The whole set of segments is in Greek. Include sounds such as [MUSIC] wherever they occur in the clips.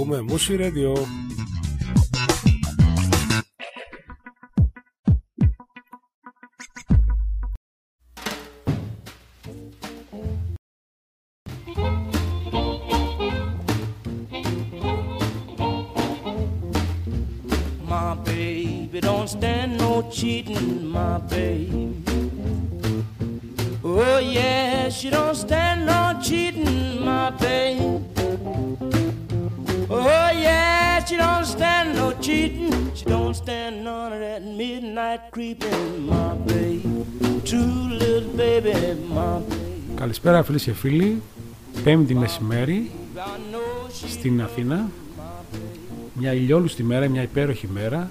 Ακούμε Μουσι Radio. My Καλησπέρα φίλες και φίλοι. Πέμπτη μεσημέρι I know she στην Αθήνα. Μια ηλιόλουστη μέρα, μια υπέροχη μέρα.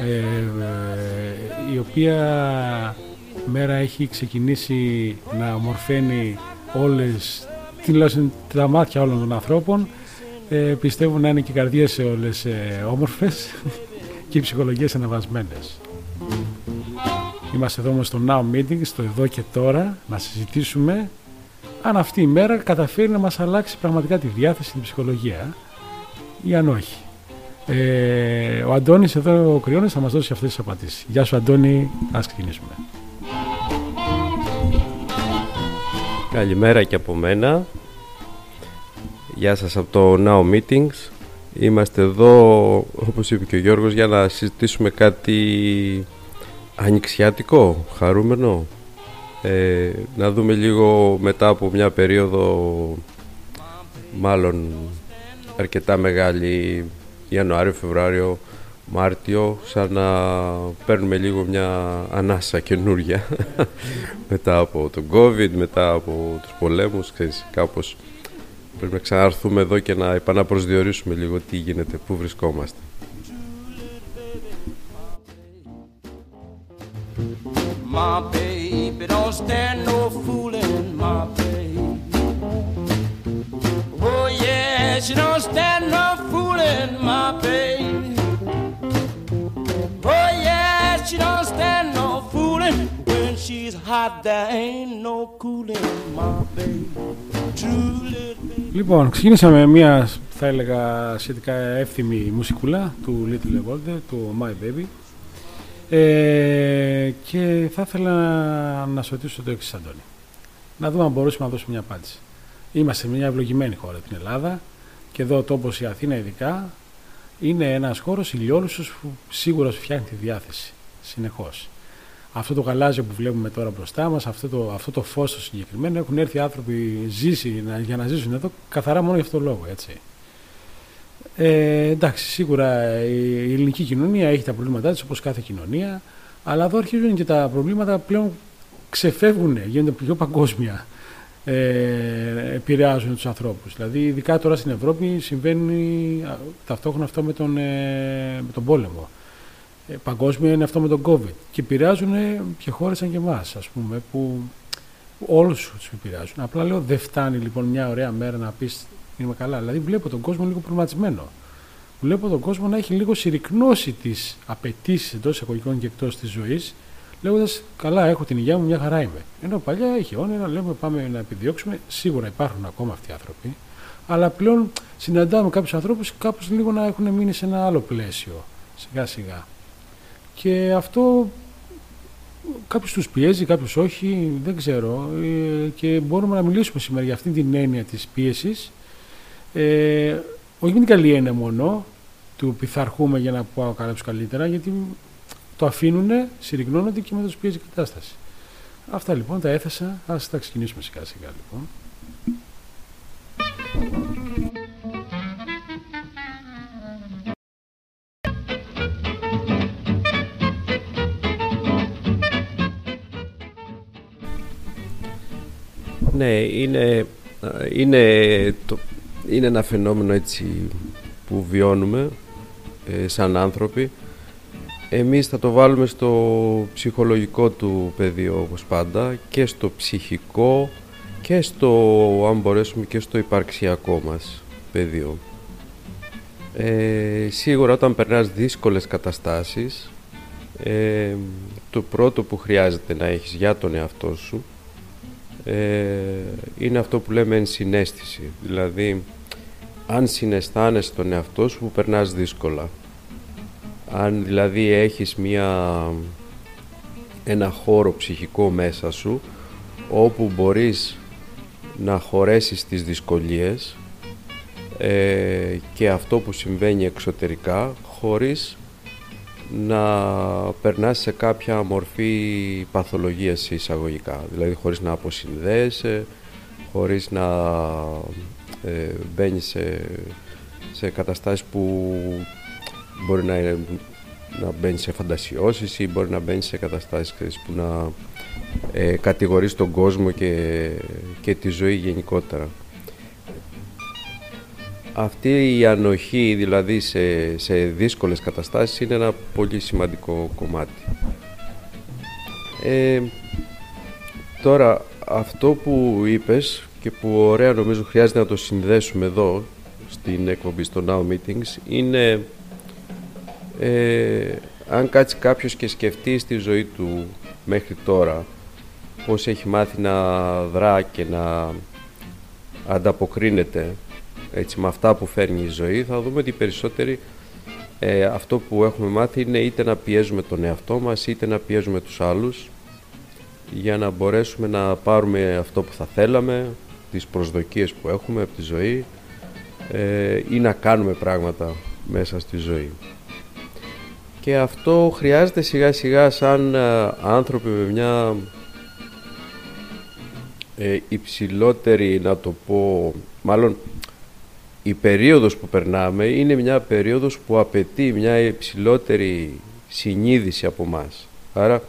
ε, ε, η οποία μέρα έχει ξεκινήσει να ομορφαίνει όλες τουλάχιστον τα μάτια όλων των ανθρώπων ε, πιστεύω να είναι και οι καρδιές σε όλες ε, όμορφες [LAUGHS] και οι ψυχολογίες αναβασμένες Είμαστε εδώ όμως στο Now Meeting, στο εδώ και τώρα, να συζητήσουμε αν αυτή η μέρα καταφέρει να μας αλλάξει πραγματικά τη διάθεση, την ψυχολογία ή αν όχι. Ε, ο Αντώνης εδώ ο Κρυώνης θα μας δώσει αυτές τις απαντήσεις. Γεια σου Αντώνη, ας ξεκινήσουμε. Καλημέρα και από μένα. Γεια σας από το Now Meetings. Είμαστε εδώ, όπως είπε και ο Γιώργος, για να συζητήσουμε κάτι ανοιξιάτικο, χαρούμενο. Ε, να δούμε λίγο μετά από μια περίοδο μάλλον αρκετά μεγάλη Ιανουάριο, Φεβρουάριο, Μάρτιο σαν να παίρνουμε λίγο μια ανάσα καινούρια [LAUGHS] μετά από τον COVID, μετά από τους πολέμους, ξέρεις, κάπως πρέπει να ξαναρθούμε εδώ και να επαναπροσδιορίσουμε λίγο τι γίνεται, πού βρισκόμαστε. My baby don't stand no fooling, my baby. Oh yeah, she don't stand no fooling, my baby. Oh yeah, she don't stand no fooling. When she's hot, there ain't no cooling, my baby. True little baby. Λοιπόν, ξεκίνησαμε μια, θα έλεγα, σχετικά εύθυμη μουσικούλα του Little Evolver, του My Baby. Ε, και θα ήθελα να σου ρωτήσω το εξής, Αντώνη. Να δούμε αν μπορούσαμε να δώσουμε μια απάντηση. Είμαστε μια ευλογημένη χώρα, την Ελλάδα, και εδώ ο τόπος η Αθήνα ειδικά είναι ένας χώρος ηλιόλουσος που σίγουρα σου φτιάχνει τη διάθεση, συνεχώς. Αυτό το γαλάζιο που βλέπουμε τώρα μπροστά μας, αυτό το, αυτό το φως το συγκεκριμένο, έχουν έρθει άνθρωποι ζήσει, να, για να ζήσουν εδώ καθαρά μόνο για αυτό το λόγο, έτσι. Ε, εντάξει, σίγουρα η, η ελληνική κοινωνία έχει τα προβλήματά της όπως κάθε κοινωνία, αλλά εδώ αρχίζουν και τα προβλήματα πλέον ξεφεύγουν, γίνονται πιο παγκόσμια, ε, επηρεάζουν τους ανθρώπους. Δηλαδή, ειδικά τώρα στην Ευρώπη συμβαίνει α, ταυτόχρονα αυτό με τον, ε, με τον πόλεμο. Ε, παγκόσμια είναι αυτό με τον COVID. Και επηρεάζουν και χώρες σαν και εμάς, ας πούμε, που όλους τους επηρεάζουν. Απλά λέω, δεν φτάνει λοιπόν μια ωραία μέρα να πεις είμαι καλά. Δηλαδή βλέπω τον κόσμο λίγο προβληματισμένο. Βλέπω τον κόσμο να έχει λίγο συρρυκνώσει τις απαιτήσεις εντός εισαγωγικών και εκτός της ζωής, λέγοντας: Καλά, έχω την υγεία μου, μια χαρά είμαι. Ενώ παλιά είχε όνειρα, λέμε πάμε να επιδιώξουμε. Σίγουρα υπάρχουν ακόμα αυτοί οι άνθρωποι, αλλά πλέον συναντάμε κάποιους ανθρώπους κάπως λίγο να έχουν μείνει σε ένα άλλο πλαίσιο, σιγά σιγά. Και αυτό κάποιους τους πιέζει, κάποιους όχι, δεν ξέρω. Ε, και μπορούμε να μιλήσουμε σήμερα για αυτή την έννοια της πίεσης ε, όχι με την καλή έννοια μόνο του πειθαρχούμε για να πάω καλά καλύτερα, γιατί το αφήνουν, συρρυκνώνονται και μετά τους πιέζει η κατάσταση. Αυτά λοιπόν τα έθεσα. Ας τα ξεκινήσουμε σιγά σιγά λοιπόν. Ναι, είναι, είναι, το, είναι ένα φαινόμενο έτσι που βιώνουμε ε, σαν άνθρωποι. Εμείς θα το βάλουμε στο ψυχολογικό του πεδίο όπως πάντα και στο ψυχικό και στο, αν μπορέσουμε, και στο υπαρξιακό μας πεδίο. Ε, σίγουρα όταν περνάς δύσκολες καταστάσεις ε, το πρώτο που χρειάζεται να έχεις για τον εαυτό σου ε, είναι αυτό που λέμε ενσυναίσθηση. Δηλαδή, αν συναισθάνεσαι τον εαυτό σου που περνάς δύσκολα. Αν δηλαδή έχεις μια, ένα χώρο ψυχικό μέσα σου όπου μπορείς να χωρέσεις τις δυσκολίες ε, και αυτό που συμβαίνει εξωτερικά χωρίς να περνάς σε κάποια μορφή παθολογίας εισαγωγικά. Δηλαδή χωρίς να αποσυνδέεσαι, χωρίς να ε, μπαίνεις σε, σε καταστάσεις που μπορεί να, να μπαίνεις σε φαντασιώσεις ή μπορεί να μπαίνεις σε καταστάσεις που να ε, κατηγορείς τον κόσμο και, και τη ζωή γενικότερα. Αυτή η ανοχή δηλαδή σε, σε δύσκολες καταστάσεις είναι ένα πολύ σημαντικό κομμάτι. Ε, τώρα αυτό που είπες και που ωραία νομίζω χρειάζεται να το συνδέσουμε εδώ στην εκπομπή στο Now Meetings είναι ε, αν κάτσει κάποιος και σκεφτεί στη ζωή του μέχρι τώρα πώς έχει μάθει να δρά και να ανταποκρίνεται έτσι, με αυτά που φέρνει η ζωή θα δούμε ότι οι περισσότεροι ε, αυτό που έχουμε μάθει είναι είτε να πιέζουμε τον εαυτό μας είτε να πιέζουμε τους άλλους για να μπορέσουμε να πάρουμε αυτό που θα θέλαμε τις προσδοκίες που έχουμε από τη ζωή ε, ή να κάνουμε πράγματα μέσα στη ζωή. Και αυτό χρειάζεται σιγά σιγά σαν ε, άνθρωποι με μια ε, υψηλότερη, να το πω, μάλλον η περίοδος που περνάμε είναι μια περίοδος που απαιτεί μια υψηλότερη συνείδηση από μας. Άρα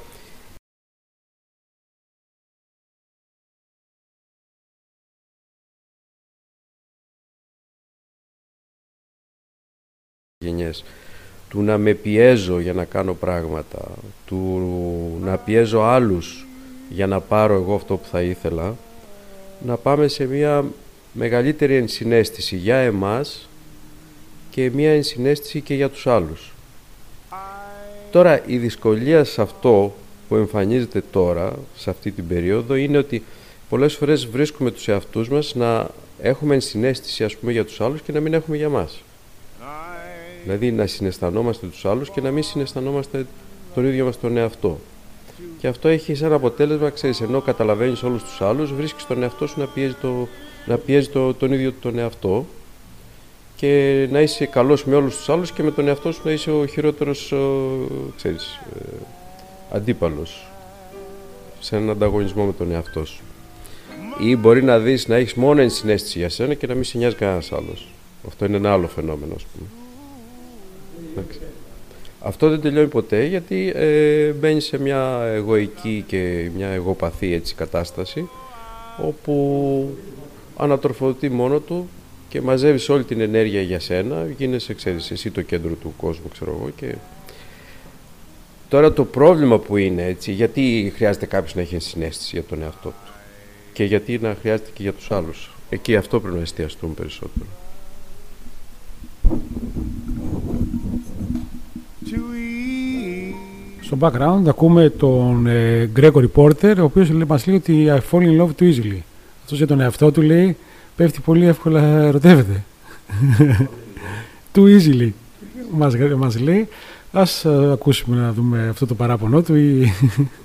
γενιές του να με πιέζω για να κάνω πράγματα του να πιέζω άλλους για να πάρω εγώ αυτό που θα ήθελα να πάμε σε μια μεγαλύτερη ενσυναίσθηση για εμάς και μια ενσυναίσθηση και για τους άλλους. Τώρα η δυσκολία σε αυτό που εμφανίζεται τώρα, σε αυτή την περίοδο, είναι ότι πολλές φορές βρίσκουμε τους εαυτούς μας να έχουμε ενσυναίσθηση ας πούμε για τους άλλους και να μην έχουμε για μας. Δηλαδή να συναισθανόμαστε τους άλλους και να μην συναισθανόμαστε τον ίδιο μας τον εαυτό. Και αυτό έχει σαν αποτέλεσμα, ξέρεις, ενώ καταλαβαίνεις όλους τους άλλους, βρίσκεις τον εαυτό σου να πιέζει, το, να πιέζει το, τον ίδιο τον εαυτό και να είσαι καλός με όλους τους άλλους και με τον εαυτό σου να είσαι ο χειρότερος, ξέρεις, ε, αντίπαλος σε έναν ανταγωνισμό με τον εαυτό σου. Ή μπορεί να δεις να έχεις μόνο ενσυναίσθηση για σένα και να μην σε νοιάζει κανένας άλλος. Αυτό είναι ένα άλλο φαινόμενο, ας πούμε. Αυτό δεν τελειώνει ποτέ γιατί ε, μπαίνεις σε μια εγωική και μια εγωπαθή έτσι, κατάσταση όπου ανατροφοδοτεί μόνο του και μαζεύεις όλη την ενέργεια για σένα, γίνεσαι, ξέρεις, εσύ το κέντρο του κόσμου, ξέρω εγώ, και τώρα το πρόβλημα που είναι, έτσι, γιατί χρειάζεται κάποιος να έχει συνέστηση για τον εαυτό του και γιατί να χρειάζεται και για τους άλλους. Εκεί αυτό πρέπει να εστιαστούμε περισσότερο. Στο background ακούμε τον ε, Gregory Porter, ο οποίος μας λέει ότι I fall in love too easily. Αυτός για τον εαυτό του λέει πέφτει πολύ εύκολα ερωτεύεται. [LAUGHS] too easily μας, μας λέει. Ας ε, ακούσουμε να δούμε αυτό το παράπονο του ή... [LAUGHS]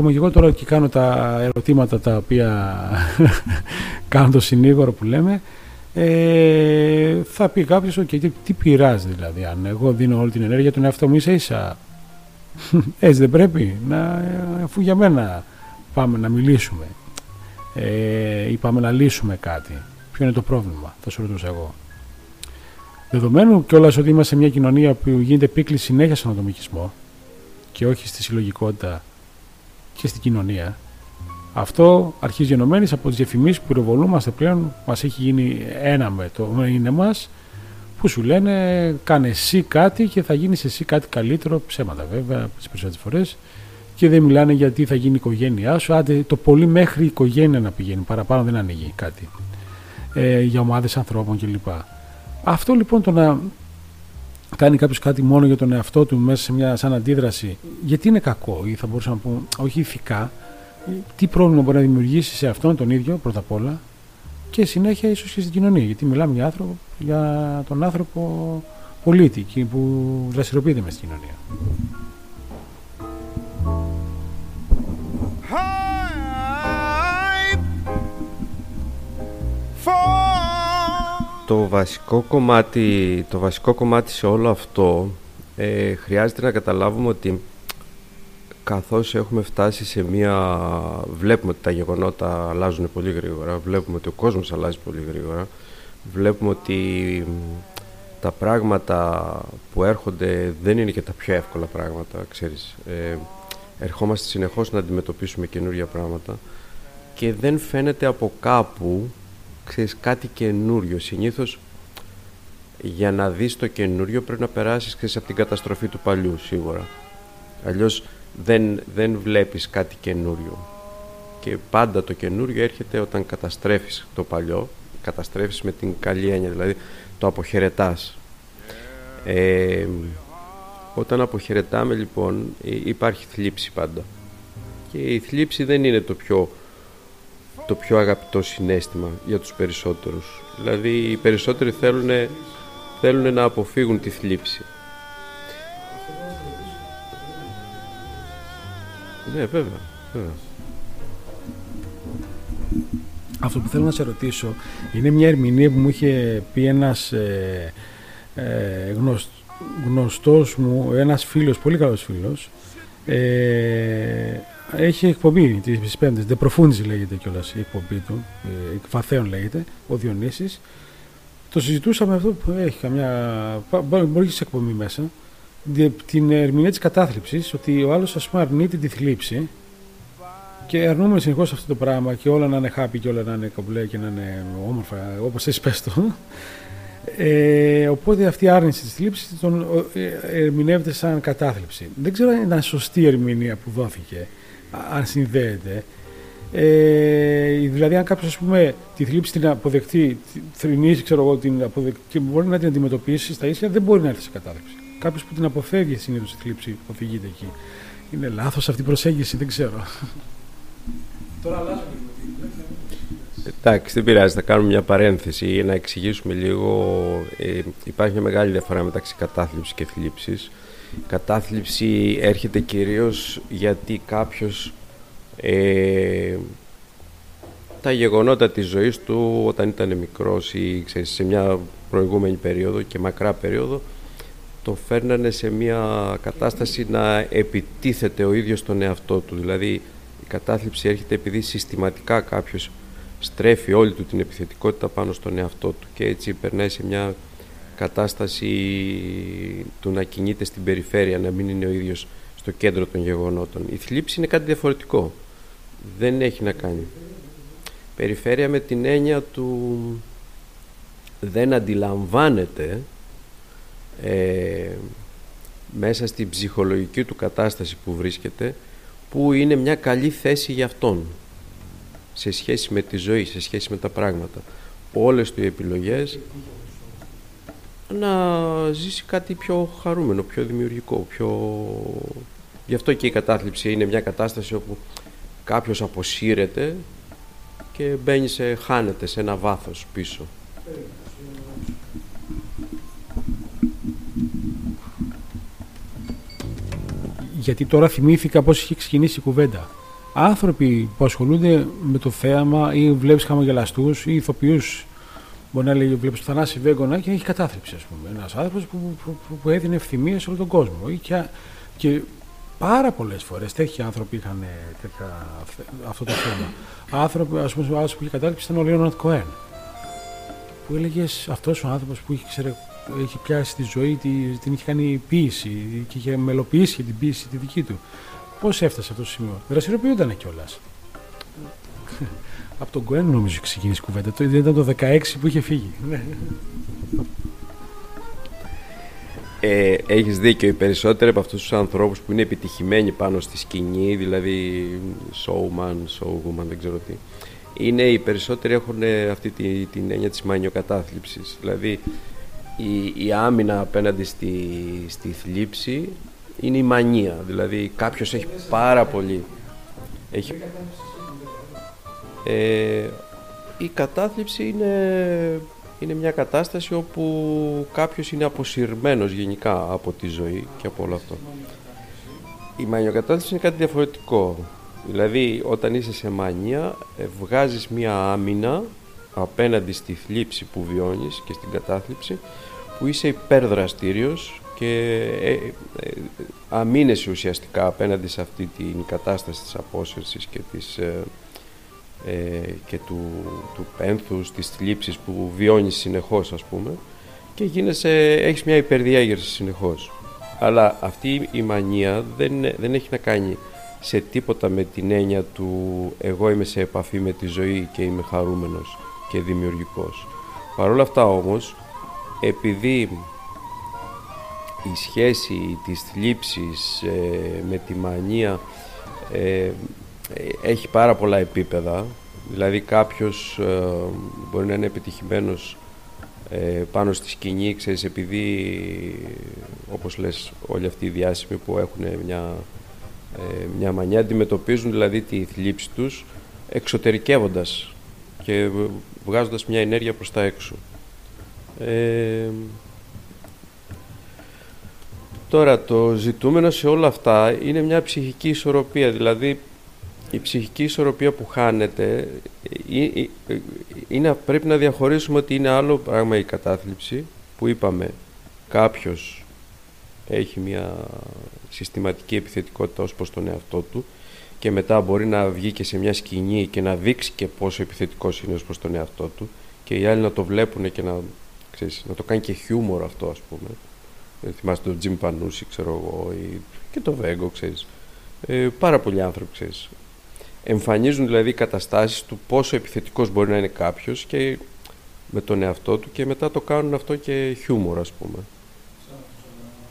Έρχομαι και εγώ τώρα και κάνω τα ερωτήματα τα οποία [LAUGHS] κάνω το συνήγορο που λέμε. Ε, θα πει κάποιος, okay, τι, τι πειράζει δηλαδή, αν εγώ δίνω όλη την ενέργεια του εαυτό μου ίσα ίσα. [LAUGHS] Έτσι δεν πρέπει, να, αφού για μένα πάμε να μιλήσουμε ε, ή πάμε να λύσουμε κάτι. Ποιο είναι το πρόβλημα, θα σου ρωτούσα εγώ. Δεδομένου κιόλας ότι είμαστε σε μια κοινωνία που γίνεται πίκλη συνέχεια στον ατομικισμό και όχι στη συλλογικότητα και στην κοινωνία, αυτό αρχίζει ενωμένης από τις διαφημίσεις που πυροβολούμαστε πλέον, μας έχει γίνει ένα με το είναι μας, που σου λένε κάνε εσύ κάτι και θα γίνεις εσύ κάτι καλύτερο. Ψέματα βέβαια, τις περισσότερες φορές. Και δεν μιλάνε γιατί θα γίνει η οικογένειά σου. Άντε το πολύ μέχρι η οικογένεια να πηγαίνει, παραπάνω δεν ανοίγει κάτι. Ε, για ομάδες ανθρώπων κλπ. Αυτό λοιπόν το να κάνει κάποιος κάτι μόνο για τον εαυτό του μέσα σε μια σαν αντίδραση, γιατί είναι κακό, ή θα μπορούσαμε να πούμε, όχι ηθικά, τι πρόβλημα μπορεί να δημιουργήσει σε αυτόν τον ίδιο πρώτα απ' όλα και συνέχεια ίσως και στην κοινωνία. Γιατί μιλάμε για, άνθρωπο, για τον άνθρωπο πολίτη που δραστηριοποιείται μες στην κοινωνία. Το βασικό κομμάτι, το βασικό κομμάτι σε όλο αυτό ε, χρειάζεται να καταλάβουμε ότι καθώς έχουμε φτάσει σε μία... Βλέπουμε ότι τα γεγονότα αλλάζουν πολύ γρήγορα, βλέπουμε ότι ο κόσμος αλλάζει πολύ γρήγορα, βλέπουμε ότι τα πράγματα που έρχονται δεν είναι και τα πιο εύκολα πράγματα, ξέρεις. Ε, ερχόμαστε συνεχώς να αντιμετωπίσουμε καινούργια πράγματα και δεν φαίνεται από κάπου ξέρεις, κάτι καινούριο. Συνήθως για να δεις το καινούριο πρέπει να περάσεις ξέρεις, από την καταστροφή του παλιού σίγουρα. Αλλιώς δεν, δεν βλέπεις κάτι καινούριο. Και πάντα το καινούριο έρχεται όταν καταστρέφεις το παλιό, καταστρέφεις με την καλή έννοια, δηλαδή το αποχαιρετάς. Ε, όταν αποχαιρετάμε λοιπόν υπάρχει θλίψη πάντα. Και η θλίψη δεν είναι το πιο το πιο αγαπητό συνέστημα για τους περισσότερους. Δηλαδή οι περισσότεροι θέλουν, θέλουν να αποφύγουν τη θλίψη. Ναι, βέβαια, βέβαια. Αυτό που θέλω να σε ρωτήσω είναι μια ερμηνεία που μου είχε πει ένας ε, ε, γνωστός μου, ένας φίλος, πολύ καλός φίλος, ε, έχει εκπομπή τις Πέμπτες. De Profundis λέγεται κιόλας η εκπομπή του. Εκβαθέων λέγεται. Ο Διονύσης. Το συζητούσαμε αυτό που έχει καμιά. Μπορεί και σε εκπομπή μέσα. Την ερμηνεία της κατάθλιψης. Ότι ο άλλος ας πούμε αρνείται τη θλίψη. Και αρνούμε συνεχώς αυτό το πράγμα και όλα να είναι happy και όλα να είναι κομπλέ και να είναι όμορφα, όπως εσύ πες το. Ε, οπότε αυτή η άρνηση της θλίψης τον ε, ερμηνεύεται σαν κατάθλιψη. Δεν ξέρω αν ήταν σωστή η ερμηνεία που δόθηκε αν συνδέεται. Ε, δηλαδή, αν κάποιος τη θλίψη την αποδεκτεί, θρυνήσει, ξέρω εγώ, την αποδεκτεί και μπορεί να την αντιμετωπίσει στα ίσια, δεν μπορεί να έρθει σε κατάθλιψη. Κάποιος που την αποφεύγει συνήθω τη θλίψη οδηγείται εκεί. Είναι λάθος αυτή η προσέγγιση, δεν ξέρω. [LAUGHS] Τώρα αλλάζω Εντάξει, δεν πειράζει. Θα κάνουμε μια παρένθεση για να εξηγήσουμε λίγο. Ε, υπάρχει μια μεγάλη διαφορά μεταξύ κατάθλιψης και θλίψη κατάθλιψη έρχεται κυρίως γιατί κάποιος ε, τα γεγονότα της ζωής του όταν ήταν μικρός ή ξέρεις, σε μια προηγούμενη περίοδο και μακρά περίοδο το φέρνανε σε μια κατάσταση να επιτίθεται ο ίδιος στον εαυτό του. Δηλαδή η κατάθλιψη έρχεται επειδή συστηματικά κάποιος στρέφει όλη του την επιθετικότητα πάνω στον εαυτό του και έτσι περνάει σε μια κατάσταση του να κινείται στην περιφέρεια, να μην είναι ο ίδιος στο κέντρο των γεγονότων. Η θλίψη είναι κάτι διαφορετικό. Δεν έχει να κάνει. Περιφέρεια με την έννοια του δεν αντιλαμβάνεται ε, μέσα στην ψυχολογική του κατάσταση που βρίσκεται που είναι μια καλή θέση για αυτόν σε σχέση με τη ζωή, σε σχέση με τα πράγματα. Όλες του οι επιλογές να ζήσει κάτι πιο χαρούμενο, πιο δημιουργικό, πιο... Γι' αυτό και η κατάθλιψη είναι μια κατάσταση όπου κάποιος αποσύρεται και μπαίνει σε, χάνεται σε ένα βάθος πίσω. γιατί τώρα θυμήθηκα πώς είχε ξεκινήσει η κουβέντα. Άνθρωποι που ασχολούνται με το θέαμα ή βλέπεις χαμογελαστούς ή ηθοποιούς Μπορεί να λέει, βλέπεις το Θανάσης Βέγκονα και έχει κατάθλιψη, ας πούμε. Ένας άνθρωπος που, που, που, που, έδινε ευθυμία σε όλο τον κόσμο. Και, και πάρα πολλές φορές τέτοιοι άνθρωποι είχαν τέτοια, αυτό το θέμα. άνθρωποι, ας πούμε, ο άλλο που είχε κατάθλιψη ήταν ο Λέοναρτ Κοέν. Που έλεγες αυτός ο άνθρωπος που είχε, ξέρε, είχε πιάσει τη ζωή, την είχε κάνει ποιήση και είχε μελοποιήσει την ποιήση τη δική του. Πώς έφτασε σε αυτό το σημείο; Δραστηριοποιούνταν κιόλας. Από τον Κοέν νομίζω ξεκίνησε η κουβέντα. Το ήταν το 16 που είχε φύγει. Ναι. Ε, έχεις δίκιο, οι περισσότεροι από αυτούς τους ανθρώπους που είναι επιτυχημένοι πάνω στη σκηνή, δηλαδή showman, showwoman, δεν ξέρω τι, είναι οι περισσότεροι έχουν αυτή τη, την έννοια της μανιοκατάθλιψης. Δηλαδή η, η άμυνα απέναντι στη, στη θλίψη είναι η μανία. Δηλαδή κάποιος έχει πάρα πολύ... Έχει, ε, η κατάθλιψη είναι, είναι μια κατάσταση όπου κάποιος είναι αποσυρμένος γενικά από τη ζωή και από όλο αυτό. Η μανιοκατάθλιψη είναι κάτι διαφορετικό. Δηλαδή όταν είσαι σε μανία ε, βγάζεις μια άμυνα απέναντι στη θλίψη που βιώνεις και στην κατάθλιψη που είσαι υπερδραστήριος και ε, ε, αμήνεσαι ουσιαστικά απέναντι σε αυτή την κατάσταση της απόσυρσης και της ε, και του, του πένθους, της θλίψης που βιώνεις συνεχώς ας πούμε και γίνεσαι, έχεις μια υπερδιέγερση συνεχώς. Αλλά αυτή η μανία δεν, δεν έχει να κάνει σε τίποτα με την έννοια του εγώ είμαι σε επαφή με τη ζωή και είμαι χαρούμενος και δημιουργικός. Παρ' όλα αυτά όμως, επειδή η σχέση της θλίψης ε, με τη μανία ε, έχει πάρα πολλά επίπεδα. Δηλαδή κάποιος ε, μπορεί να είναι επιτυχημένος ε, πάνω στη σκηνή, ξέρεις, επειδή όπως λες όλοι αυτοί οι διάσημοι που έχουν μια, ε, μια μανιά αντιμετωπίζουν δηλαδή τη θλίψη τους εξωτερικεύοντας και βγάζοντας μια ενέργεια προς τα έξω. τώρα το ζητούμενο σε όλα αυτά είναι μια ψυχική ισορροπία, δηλαδή η ψυχική ισορροπία που χάνεται ε, ε, ε, είναι, πρέπει να διαχωρίσουμε ότι είναι άλλο πράγμα η κατάθλιψη που είπαμε κάποιος έχει μια συστηματική επιθετικότητα ως προς τον εαυτό του και μετά μπορεί να βγει και σε μια σκηνή και να δείξει και πόσο επιθετικός είναι ως προς τον εαυτό του και οι άλλοι να το βλέπουν και να, ξέρεις, να το κάνει και χιούμορ αυτό ας πούμε. Θυμάστε τον Τζιμ Πανούση ξέρω εγώ ή και το Βέγκο ξέρεις. Ε, πάρα πολλοί άνθρωποι ξέρεις Εμφανίζουν δηλαδή καταστάσεις του πόσο επιθετικός μπορεί να είναι κάποιος και με τον εαυτό του και μετά το κάνουν αυτό και χιούμορ ας πούμε.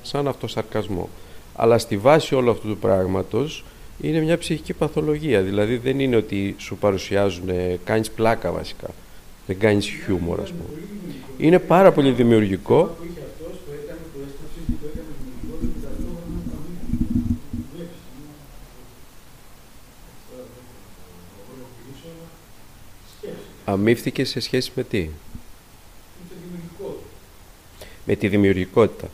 Σαν αυτό σαρκασμό. Αλλά στη βάση όλου αυτού του πράγματος είναι μια ψυχική παθολογία. Δηλαδή δεν είναι ότι σου παρουσιάζουν, κάνεις πλάκα βασικά. Δεν κάνεις χιούμορ ας πούμε. Είναι πάρα πολύ δημιουργικό Αμύφθηκε σε σχέση με τι; Με τη δημιουργικότητα.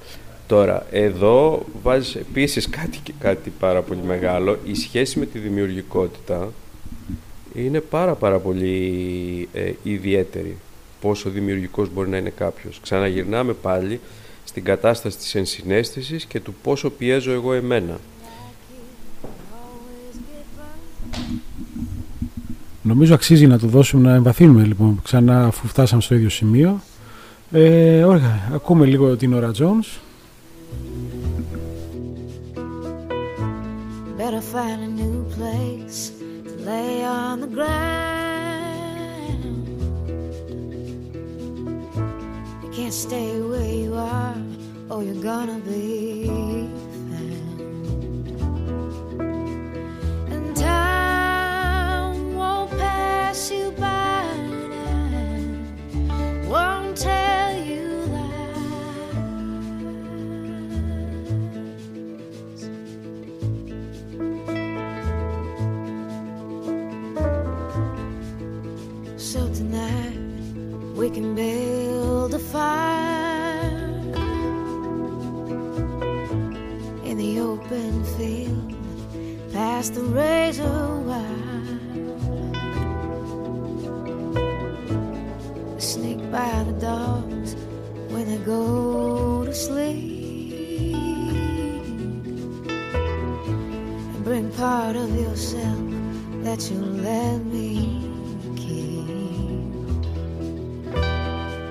Τώρα, εδώ βάζεις επίσης κάτι, κάτι πάρα πολύ μεγάλο. Η σχέση με τη δημιουργικότητα είναι πάρα πάρα πολύ ε, ιδιαίτερη. Πόσο δημιουργικός μπορεί να είναι κάποιος. Ξαναγυρνάμε πάλι στην κατάσταση της ενσυναίσθησης και του πόσο πιέζω εγώ εμένα. Νομίζω αξίζει να το δώσουμε, να εμβαθύνουμε λοιπόν ξανά αφού φτάσαμε στο ίδιο σημείο. Ε, ωραία, ακούμε λίγο την ώρα Jones. Better find a new place to lay on the ground. You can't stay where you are or you're gonna be past the razor wire. Sneak by the dogs when they go to sleep. And bring part of yourself that you let me keep.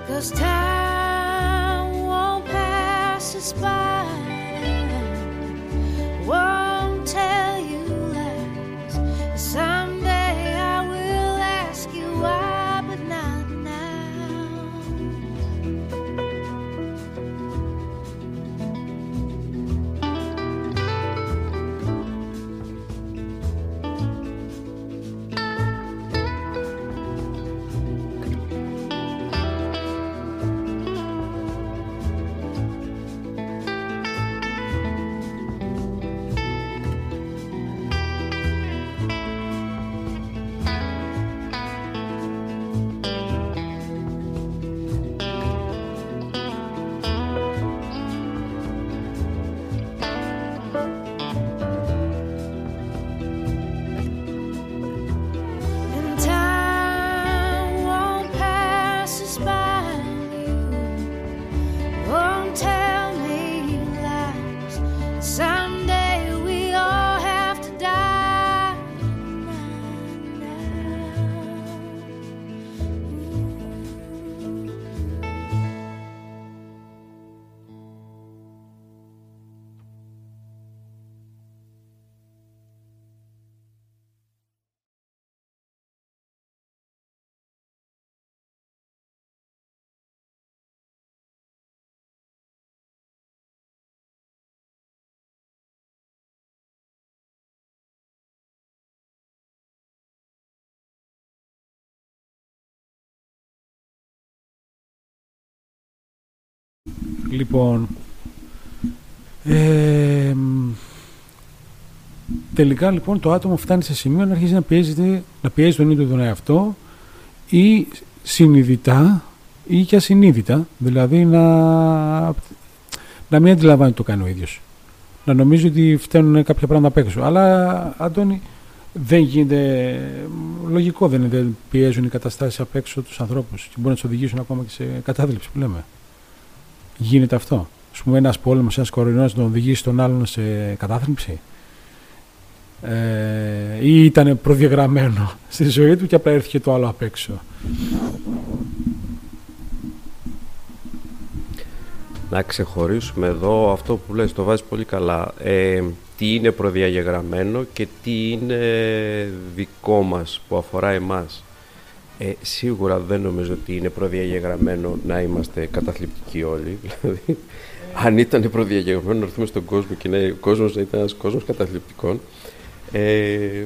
Cause time won't pass us by. Λοιπόν, ε, μ, τελικά λοιπόν το άτομο φτάνει σε σημείο να αρχίζει να πιέζει, να πιέζει τον ίδιο τον εαυτό ή συνειδητά ή και ασυνείδητα, δηλαδή να, να μην αντιλαμβάνει ότι το κάνει ο ίδιος. Να νομίζει ότι φταίνουν κάποια πράγματα απ' έξω. Αλλά, Αντώνη, δεν γίνεται, λογικό δεν είναι, δεν πιέζουν οι καταστάσεις απ' έξω τους ανθρώπους και μπορεί να τους οδηγήσουν ακόμα και σε κατάθλιψη που λέμε. Γίνεται αυτό. Α πούμε, ένας πόλεμος, ένας κορονοϊός να τον οδηγήσει τον άλλον σε κατάθλιψη. Ε, ή ήταν προδιαγραμμένο [LAUGHS] στη ζωή του και απλά έρθει και το άλλο απ' έξω. Να ξεχωρίσουμε εδώ αυτό που λες, το βάζεις πολύ καλά. Ε, τι είναι προδιαγεγραμμένο και τι είναι δικό μας που αφορά εμάς. Ε, σίγουρα δεν νομίζω ότι είναι προδιαγεγραμμένο να είμαστε καταθλιπτικοί όλοι. [LAUGHS] Δηλαδή, αν ήταν προδιαγεγραμμένο να έρθουμε στον κόσμο και να, ο κόσμος να ήταν ένας κόσμος καταθλιπτικών, ε,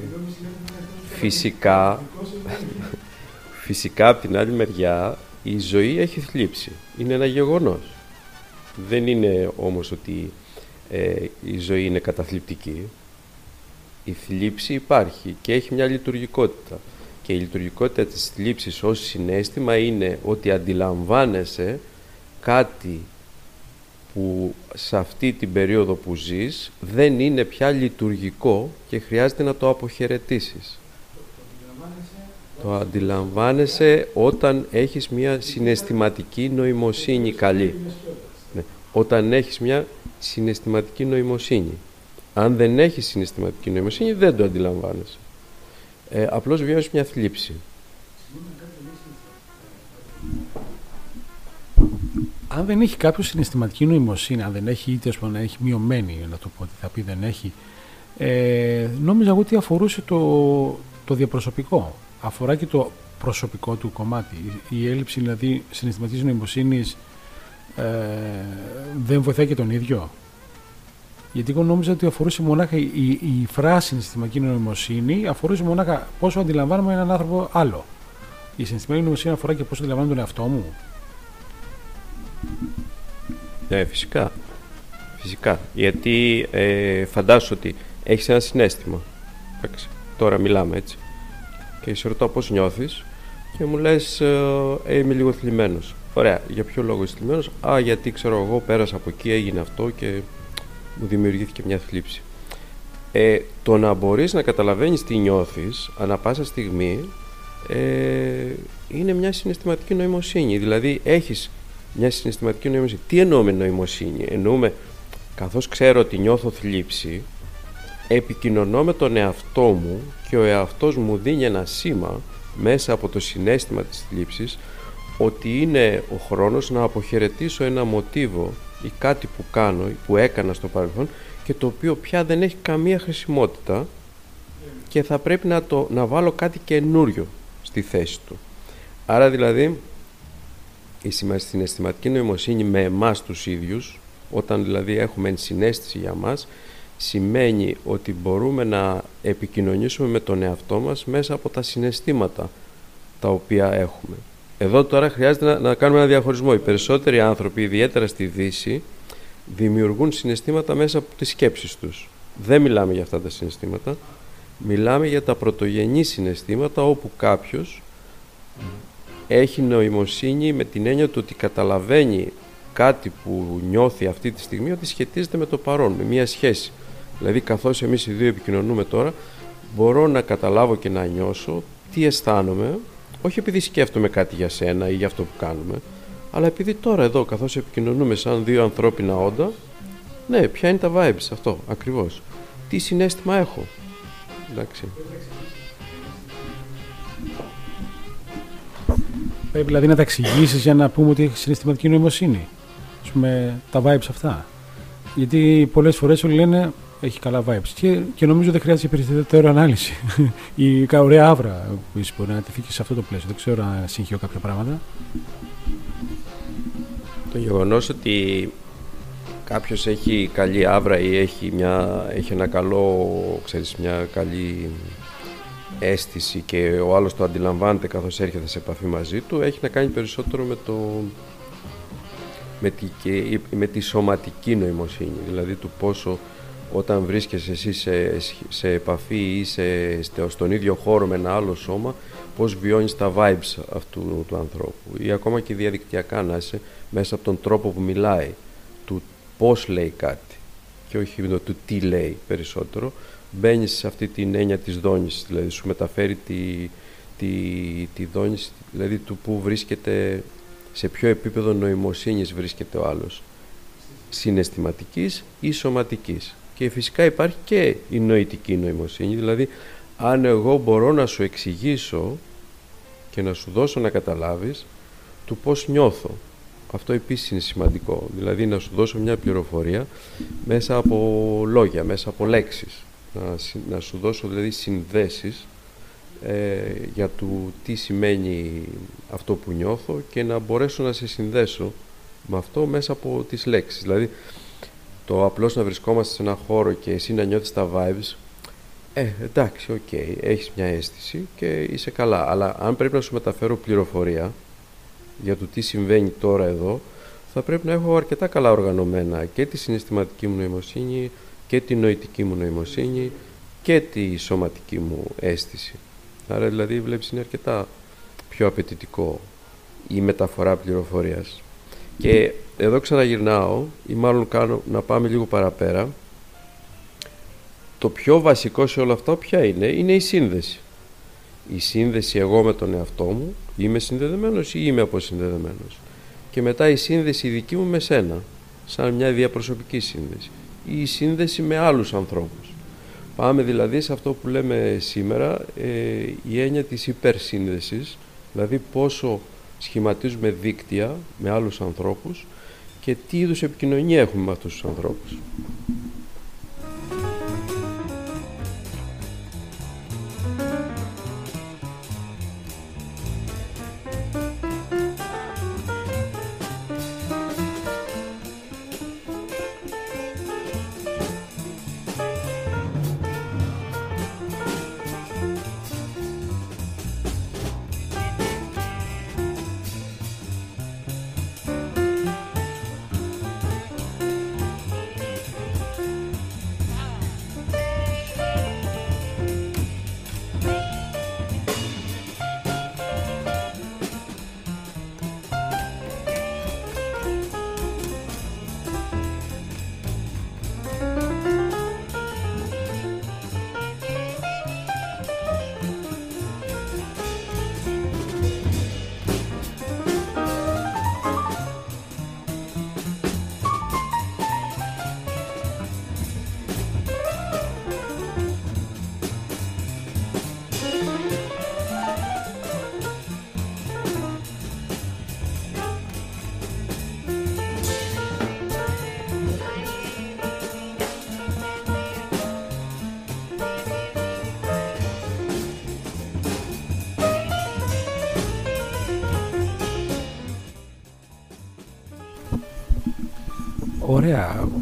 φυσικά, [LAUGHS] φυσικά από την άλλη μεριά η ζωή έχει θλίψει. Είναι ένα γεγονός. Δεν είναι όμως ότι ε, η ζωή είναι καταθλιπτική. Η θλίψη υπάρχει και έχει μια λειτουργικότητα. Και η λειτουργικότητα της θλίψης ως συνέστημα είναι ότι αντιλαμβάνεσαι κάτι που σε αυτή την περίοδο που ζεις δεν είναι πια λειτουργικό και χρειάζεται να το αποχαιρετήσεις. Το αντιλαμβάνεσαι όταν έχεις μια συναισθηματική νοημοσύνη καλή. Ναι. Όταν έχεις μια συναισθηματική νοημοσύνη. Αν δεν έχεις συναισθηματική νοημοσύνη δεν το αντιλαμβάνεσαι. Ε, απλώς βιώνεις μια θλίψη. Αν δεν έχει κάποιο συναισθηματική νοημοσύνη, αν δεν έχει είτε ας πούμε, να έχει μειωμένη, να το πω ότι θα πει δεν έχει, ε, νόμιζα εγώ ότι αφορούσε το, το διαπροσωπικό. Αφορά και το προσωπικό του κομμάτι. Η, η έλλειψη δηλαδή συναισθηματικής νοημοσύνης ε, δεν βοηθάει και τον ίδιο. Γιατί εγώ νόμιζα ότι αφορούσε μονάχα η, η, η φράση συναισθηματική νοημοσύνη, αφορούσε μονάχα πόσο αντιλαμβάνομαι έναν άνθρωπο άλλο. Η συναισθηματική νοημοσύνη αφορά και πόσο αντιλαμβάνομαι τον εαυτό μου. Ναι, φυσικά. Φυσικά. Γιατί ε, φαντάσου ότι έχεις ένα συνέστημα. Εντάξει, τώρα μιλάμε έτσι. Και σε ρωτάω πώς νιώθεις και μου λες ε, ε, είμαι λίγο θλιμμένος. Ωραία. Για ποιο λόγο είσαι θλιμμένος; Α, γιατί ξέρω εγώ πέρασα από εκεί, έγινε αυτό και μου δημιουργήθηκε μια θλίψη. Ε, το να μπορείς να καταλαβαίνεις τι νιώθεις ανά πάσα στιγμή ε, είναι μια συναισθηματική νοημοσύνη. Δηλαδή έχεις μια συναισθηματική νοημοσύνη. Τι εννοούμε νοημοσύνη; Εννοούμε καθώς ξέρω ότι νιώθω θλίψη επικοινωνώ με τον εαυτό μου και ο εαυτός μου δίνει ένα σήμα μέσα από το συνέστημα της θλίψης ότι είναι ο χρόνος να αποχαιρετήσω ένα μοτίβο ή κάτι που κάνω ή που έκανα στο παρελθόν και το οποίο πια δεν έχει καμία χρησιμότητα και θα πρέπει να, το, να βάλω κάτι καινούριο στη θέση του. Άρα δηλαδή η συναισθηματική νοημοσύνη με εμάς τους ίδιους όταν δηλαδή έχουμε συνέστηση για μας σημαίνει ότι μπορούμε να επικοινωνήσουμε με τον εαυτό μας μέσα από τα συναισθήματα τα οποία έχουμε. Εδώ τώρα χρειάζεται να, να κάνουμε ένα διαχωρισμό. Οι περισσότεροι άνθρωποι, ιδιαίτερα στη Δύση, δημιουργούν συναισθήματα μέσα από τις σκέψεις τους. Δεν μιλάμε για αυτά τα συναισθήματα. Μιλάμε για τα πρωτογενή συναισθήματα όπου κάποιος έχει νοημοσύνη με την έννοια του ότι καταλαβαίνει κάτι που νιώθει αυτή τη στιγμή ότι σχετίζεται με το παρόν, με μια σχέση. Δηλαδή καθώς εμείς οι δύο επικοινωνούμε τώρα μπορώ να καταλάβω και να νιώσω τι αισθάνομαι όχι επειδή σκέφτομαι κάτι για σένα ή για αυτό που κάνουμε αλλά επειδή τώρα εδώ καθώς επικοινωνούμε σαν δύο ανθρώπινα όντα ναι, ποια είναι τα vibes αυτό ακριβώς τι συνέστημα έχω εντάξει Πρέπει δηλαδή να τα εξηγήσεις για να πούμε ότι έχει συναισθηματική νοημοσύνη. Α πούμε, τα vibes αυτά. Γιατί πολλές φορές όλοι λένε έχει καλά vibes. Και, και νομίζω δεν χρειάζεται περισσότερη ανάλυση. [LAUGHS] Η ωραία άβρα που είσαι μπορεί να τεθεί και σε αυτό το πλαίσιο. Δεν ξέρω αν συγχύω κάποια πράγματα. Το γεγονός ότι κάποιος έχει καλή άβρα ή έχει, μια, έχει ένα καλό, ξέρεις, μια καλή αίσθηση και ο άλλος το αντιλαμβάνεται καθώς έρχεται σε επαφή μαζί του έχει να κάνει περισσότερο με το με τη, και, με τη σωματική νοημοσύνη δηλαδή του πόσο όταν βρίσκεσαι εσύ σε, σε επαφή ή σε, στον ίδιο χώρο με ένα άλλο σώμα πώς βιώνεις τα vibes αυτού του ανθρώπου ή ακόμα και διαδικτυακά να είσαι μέσα από τον τρόπο που μιλάει του πώς λέει κάτι και όχι το του τι λέει περισσότερο μπαίνεις σε αυτή την έννοια της δόνησης δηλαδή σου μεταφέρει τη, τη, τη δόνηση δηλαδή του που βρίσκεται σε ποιο επίπεδο νοημοσύνης βρίσκεται ο άλλος συναισθηματικής ή σωματικής και φυσικά υπάρχει και η νοητική νοημοσύνη. Δηλαδή αν εγώ μπορώ να σου εξηγήσω και να σου δώσω να καταλάβεις του πώς νιώθω. Αυτό επίσης είναι σημαντικό. Δηλαδή να σου δώσω μια πληροφορία μέσα από λόγια, μέσα από λέξεις. Να, να σου δώσω δηλαδή συνδέσεις ε, για το τι σημαίνει αυτό που νιώθω και να μπορέσω να σε συνδέσω με αυτό μέσα από τις λέξεις. Δηλαδή το απλώς να βρισκόμαστε σε ένα χώρο και εσύ να νιώθεις τα vibes ε, εντάξει, οκ, okay, έχεις μια αίσθηση και είσαι καλά. Αλλά αν πρέπει να σου μεταφέρω πληροφορία για το τι συμβαίνει τώρα εδώ θα πρέπει να έχω αρκετά καλά οργανωμένα και τη συναισθηματική μου νοημοσύνη και τη νοητική μου νοημοσύνη και τη σωματική μου αίσθηση. Άρα δηλαδή βλέπεις είναι αρκετά πιο απαιτητικό η μεταφορά πληροφορίας. Και εδώ ξαναγυρνάω ή μάλλον κάνω να πάμε λίγο παραπέρα. Το πιο βασικό σε όλα αυτά ποια είναι; Είναι η σύνδεση. Η σύνδεση εγώ με τον εαυτό μου είμαι συνδεδεμένος ή είμαι αποσυνδεδεμένος; Και μετά η σύνδεση δική μου με σένα σαν μια διαπροσωπική σύνδεση. Ή η σύνδεση με άλλους ανθρώπους. Πάμε δηλαδή σε αυτό που λέμε σήμερα ε, η έννοια της υπερσύνδεσης δηλαδή πόσο σχηματίζουμε δίκτυα με άλλους ανθρώπους και τι είδους επικοινωνία έχουμε με αυτούς τους ανθρώπους;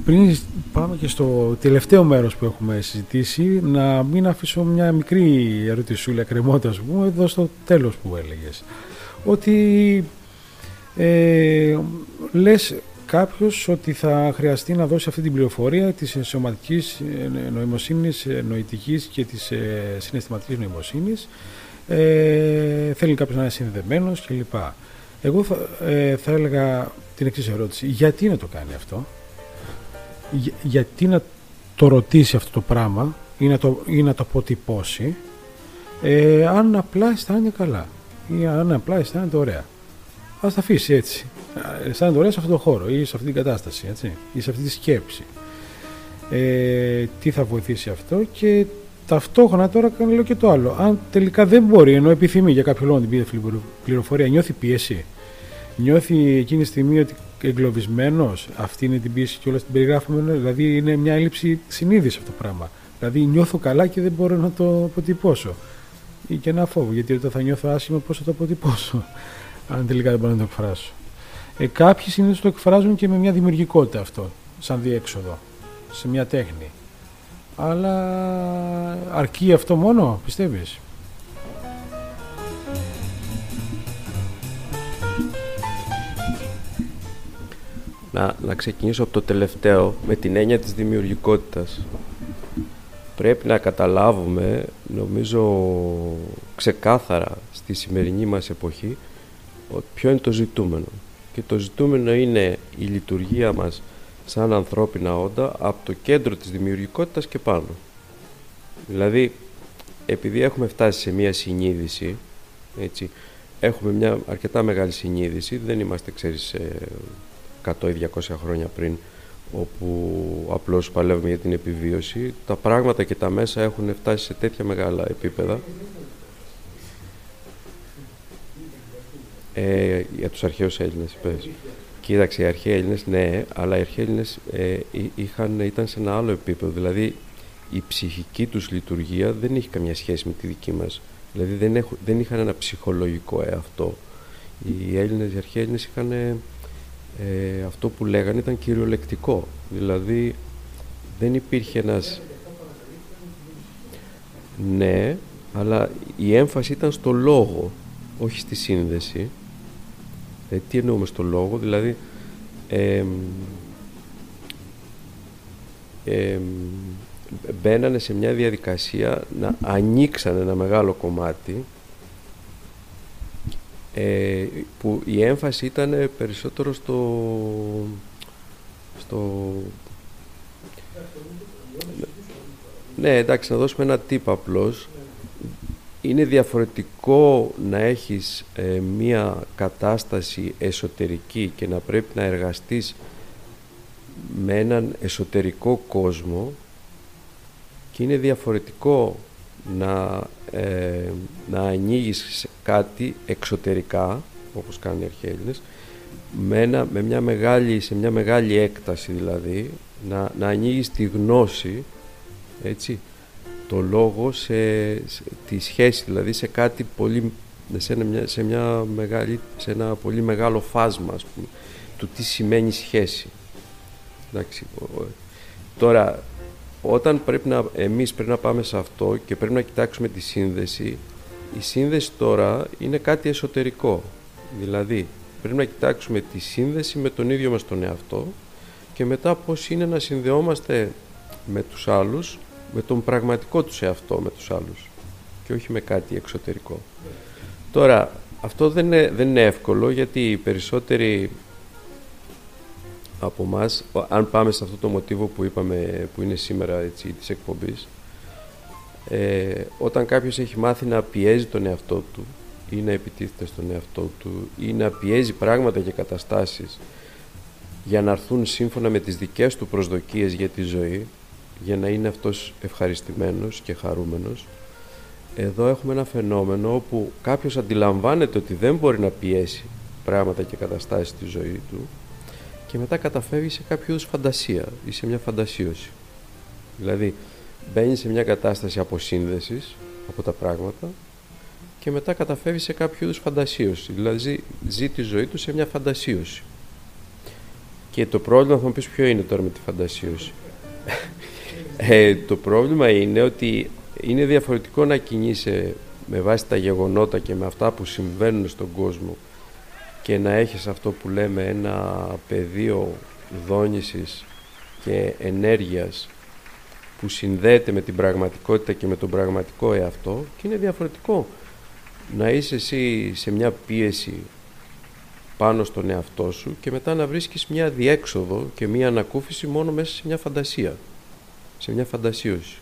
Πριν πάμε και στο τελευταίο μέρος που έχουμε συζητήσει, να μην αφήσω μια μικρή ερωτησούλα κρεμότητα, ας πούμε, εδώ στο τέλος που έλεγες. Ότι ε, λες κάποιος ότι θα χρειαστεί να δώσει αυτή την πληροφορία της σωματικής ε, νοημοσύνης, ε, νοητικής και της ε, συναισθηματικής νοημοσύνης. Ε, θέλει κάποιος να είναι συνδεδεμένος κλπ. Εγώ θα, ε, θα έλεγα την εξής ερώτηση. Γιατί να το κάνει αυτό, γιατί να το ρωτήσει αυτό το πράγμα ή να το, ή να το αποτυπώσει, ε, αν απλά αισθάνεται καλά ή αν απλά αισθάνεται ωραία. Α τα αφήσει έτσι. Αισθάνεται ωραία σε αυτό το χώρο ή σε αυτή την κατάσταση έτσι, ή σε αυτή τη σκέψη. Ε, τι θα βοηθήσει αυτό και ταυτόχρονα τώρα κάνω λέω και το άλλο. Αν τελικά δεν μπορεί, ενώ επιθυμεί για κάποιο λόγο την πληροφορία, νιώθει πίεση, νιώθει εκείνη τη στιγμή ότι εγκλωβισμένος, αυτή είναι την πίεση και όλα την περιγράφουμε, δηλαδή είναι μια έλλειψη συνείδησης αυτό το πράγμα. Δηλαδή νιώθω καλά και δεν μπορώ να το αποτυπώσω. Ή και ένα φόβο, γιατί όταν θα νιώθω άσχημα, πώς θα το αποτυπώσω, [LAUGHS] αν τελικά δεν μπορώ να το εκφράσω. Ε, κάποιοι συνήθως το εκφράζουν και με μια δημιουργικότητα αυτό, σαν διέξοδο, σε μια τέχνη. Αλλά αρκεί αυτό μόνο, πιστεύεις; Να, να ξεκινήσω από το τελευταίο, με την έννοια της δημιουργικότητας. Πρέπει να καταλάβουμε, νομίζω ξεκάθαρα στη σημερινή μας εποχή, ποιο είναι το ζητούμενο. Και το ζητούμενο είναι η λειτουργία μας σαν ανθρώπινα όντα από το κέντρο της δημιουργικότητας και πάνω. Δηλαδή, επειδή έχουμε φτάσει σε μία συνείδηση, έτσι, έχουμε μια αρκετά μεγάλη συνείδηση, δεν είμαστε, ξέρεις, 100 ή 200 χρόνια πριν, όπου απλώς παλεύουμε για την επιβίωση, τα πράγματα και τα μέσα έχουν φτάσει σε τέτοια μεγάλα επίπεδα. Ε, για τους αρχαίους Έλληνες, πες. Κοίταξε, οι αρχαίοι Έλληνες, ναι, αλλά οι αρχαίοι Έλληνες ε, είχαν, ήταν σε ένα άλλο επίπεδο. Δηλαδή, η ψυχική τους λειτουργία δεν είχε καμιά σχέση με τη δική μας. Δηλαδή, δεν, έχ, δεν είχαν ένα ψυχολογικό εαυτό. Οι Έλληνες, οι αρχαίοι Έλληνες είχαν ε, αυτό που λέγανε ήταν κυριολεκτικό. Δηλαδή, δεν υπήρχε ένας... Ναι, αλλά η έμφαση ήταν στο λόγο, όχι στη σύνδεση. Ε, τι εννοούμε στο λόγο, δηλαδή ε, ε, μπαίνανε σε μια διαδικασία να ανοίξαν ένα μεγάλο κομμάτι ε, που η έμφαση ήταν περισσότερο στο, στο ναι εντάξει να δώσουμε ένα τύπο απλώς. Είναι διαφορετικό να έχεις ε, μία κατάσταση εσωτερική και να πρέπει να εργαστείς με έναν εσωτερικό κόσμο και είναι διαφορετικό να, ε, να ανοίγεις κάτι εξωτερικά όπως κάνουν οι αρχαίοι με, με μια μεγάλη, σε μια μεγάλη έκταση δηλαδή να, να ανοίγεις τη γνώση έτσι το λόγο σε, τη σχέση, δηλαδή σε κάτι πολύ, σε ένα, σε μια μεγάλη, σε ένα πολύ μεγάλο φάσμα, ας πούμε, του τι σημαίνει σχέση. Εντάξει, τώρα, όταν πρέπει να, εμείς πρέπει να πάμε σε αυτό και πρέπει να κοιτάξουμε τη σύνδεση, η σύνδεση τώρα είναι κάτι εσωτερικό. Δηλαδή, πρέπει να κοιτάξουμε τη σύνδεση με τον ίδιο μας τον εαυτό και μετά πώς είναι να συνδεόμαστε με τους άλλους με τον πραγματικό τους εαυτό με τους άλλους και όχι με κάτι εξωτερικό. Τώρα, αυτό δεν είναι, δεν είναι εύκολο γιατί οι περισσότεροι από εμά, αν πάμε σε αυτό το μοτίβο που είπαμε που είναι σήμερα έτσι, της εκπομπής ε, όταν κάποιος έχει μάθει να πιέζει τον εαυτό του ή να επιτίθεται στον εαυτό του ή να πιέζει πράγματα και καταστάσεις για να έρθουν σύμφωνα με τις δικές του προσδοκίες για τη ζωή για να είναι αυτός ευχαριστημένος και χαρούμενος. Εδώ έχουμε ένα φαινόμενο όπου κάποιος αντιλαμβάνεται ότι δεν μπορεί να πιέσει πράγματα και καταστάσεις στη ζωή του και μετά καταφεύγει σε κάποιο είδους φαντασία ή σε μια φαντασίωση. Δηλαδή, μπαίνει σε μια κατάσταση αποσύνδεσης από τα πράγματα και μετά καταφεύγει σε κάποιο είδους φαντασίωση. Δηλαδή, ζει τη ζωή του σε μια φαντασίωση. Και το πρόβλημα θα μου πεις ποιο είναι τώρα με τη φαντασίωση; [LAUGHS] Ε, το πρόβλημα είναι ότι είναι διαφορετικό να κινείσαι με βάση τα γεγονότα και με αυτά που συμβαίνουν στον κόσμο και να έχεις αυτό που λέμε ένα πεδίο δόνησης και ενέργειας που συνδέεται με την πραγματικότητα και με τον πραγματικό εαυτό και είναι διαφορετικό. Να είσαι εσύ σε μια πίεση πάνω στον εαυτό σου και μετά να βρίσκεις μια διέξοδο και μια ανακούφιση μόνο μέσα σε μια φαντασία σε μια φαντασίωση.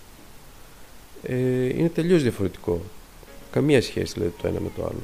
Ε, είναι τελείως διαφορετικό. Καμία σχέση δηλαδή το ένα με το άλλο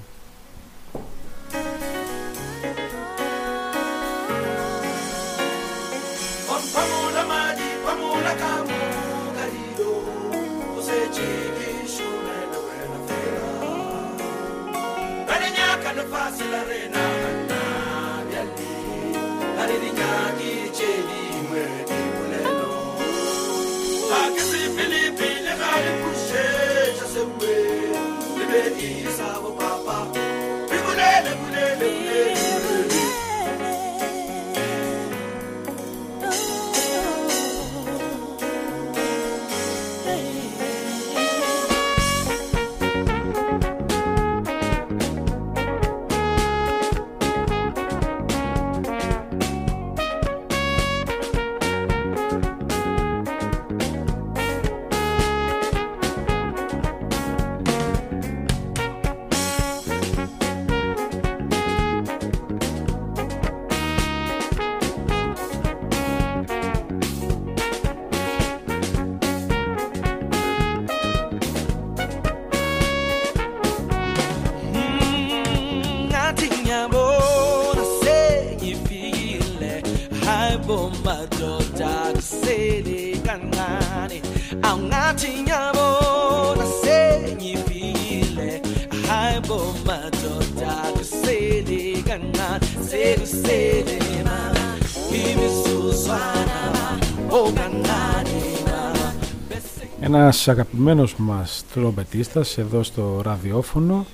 Ένας αγαπημένος μας τρομπετίστας εδώ στο ραδιόφωνο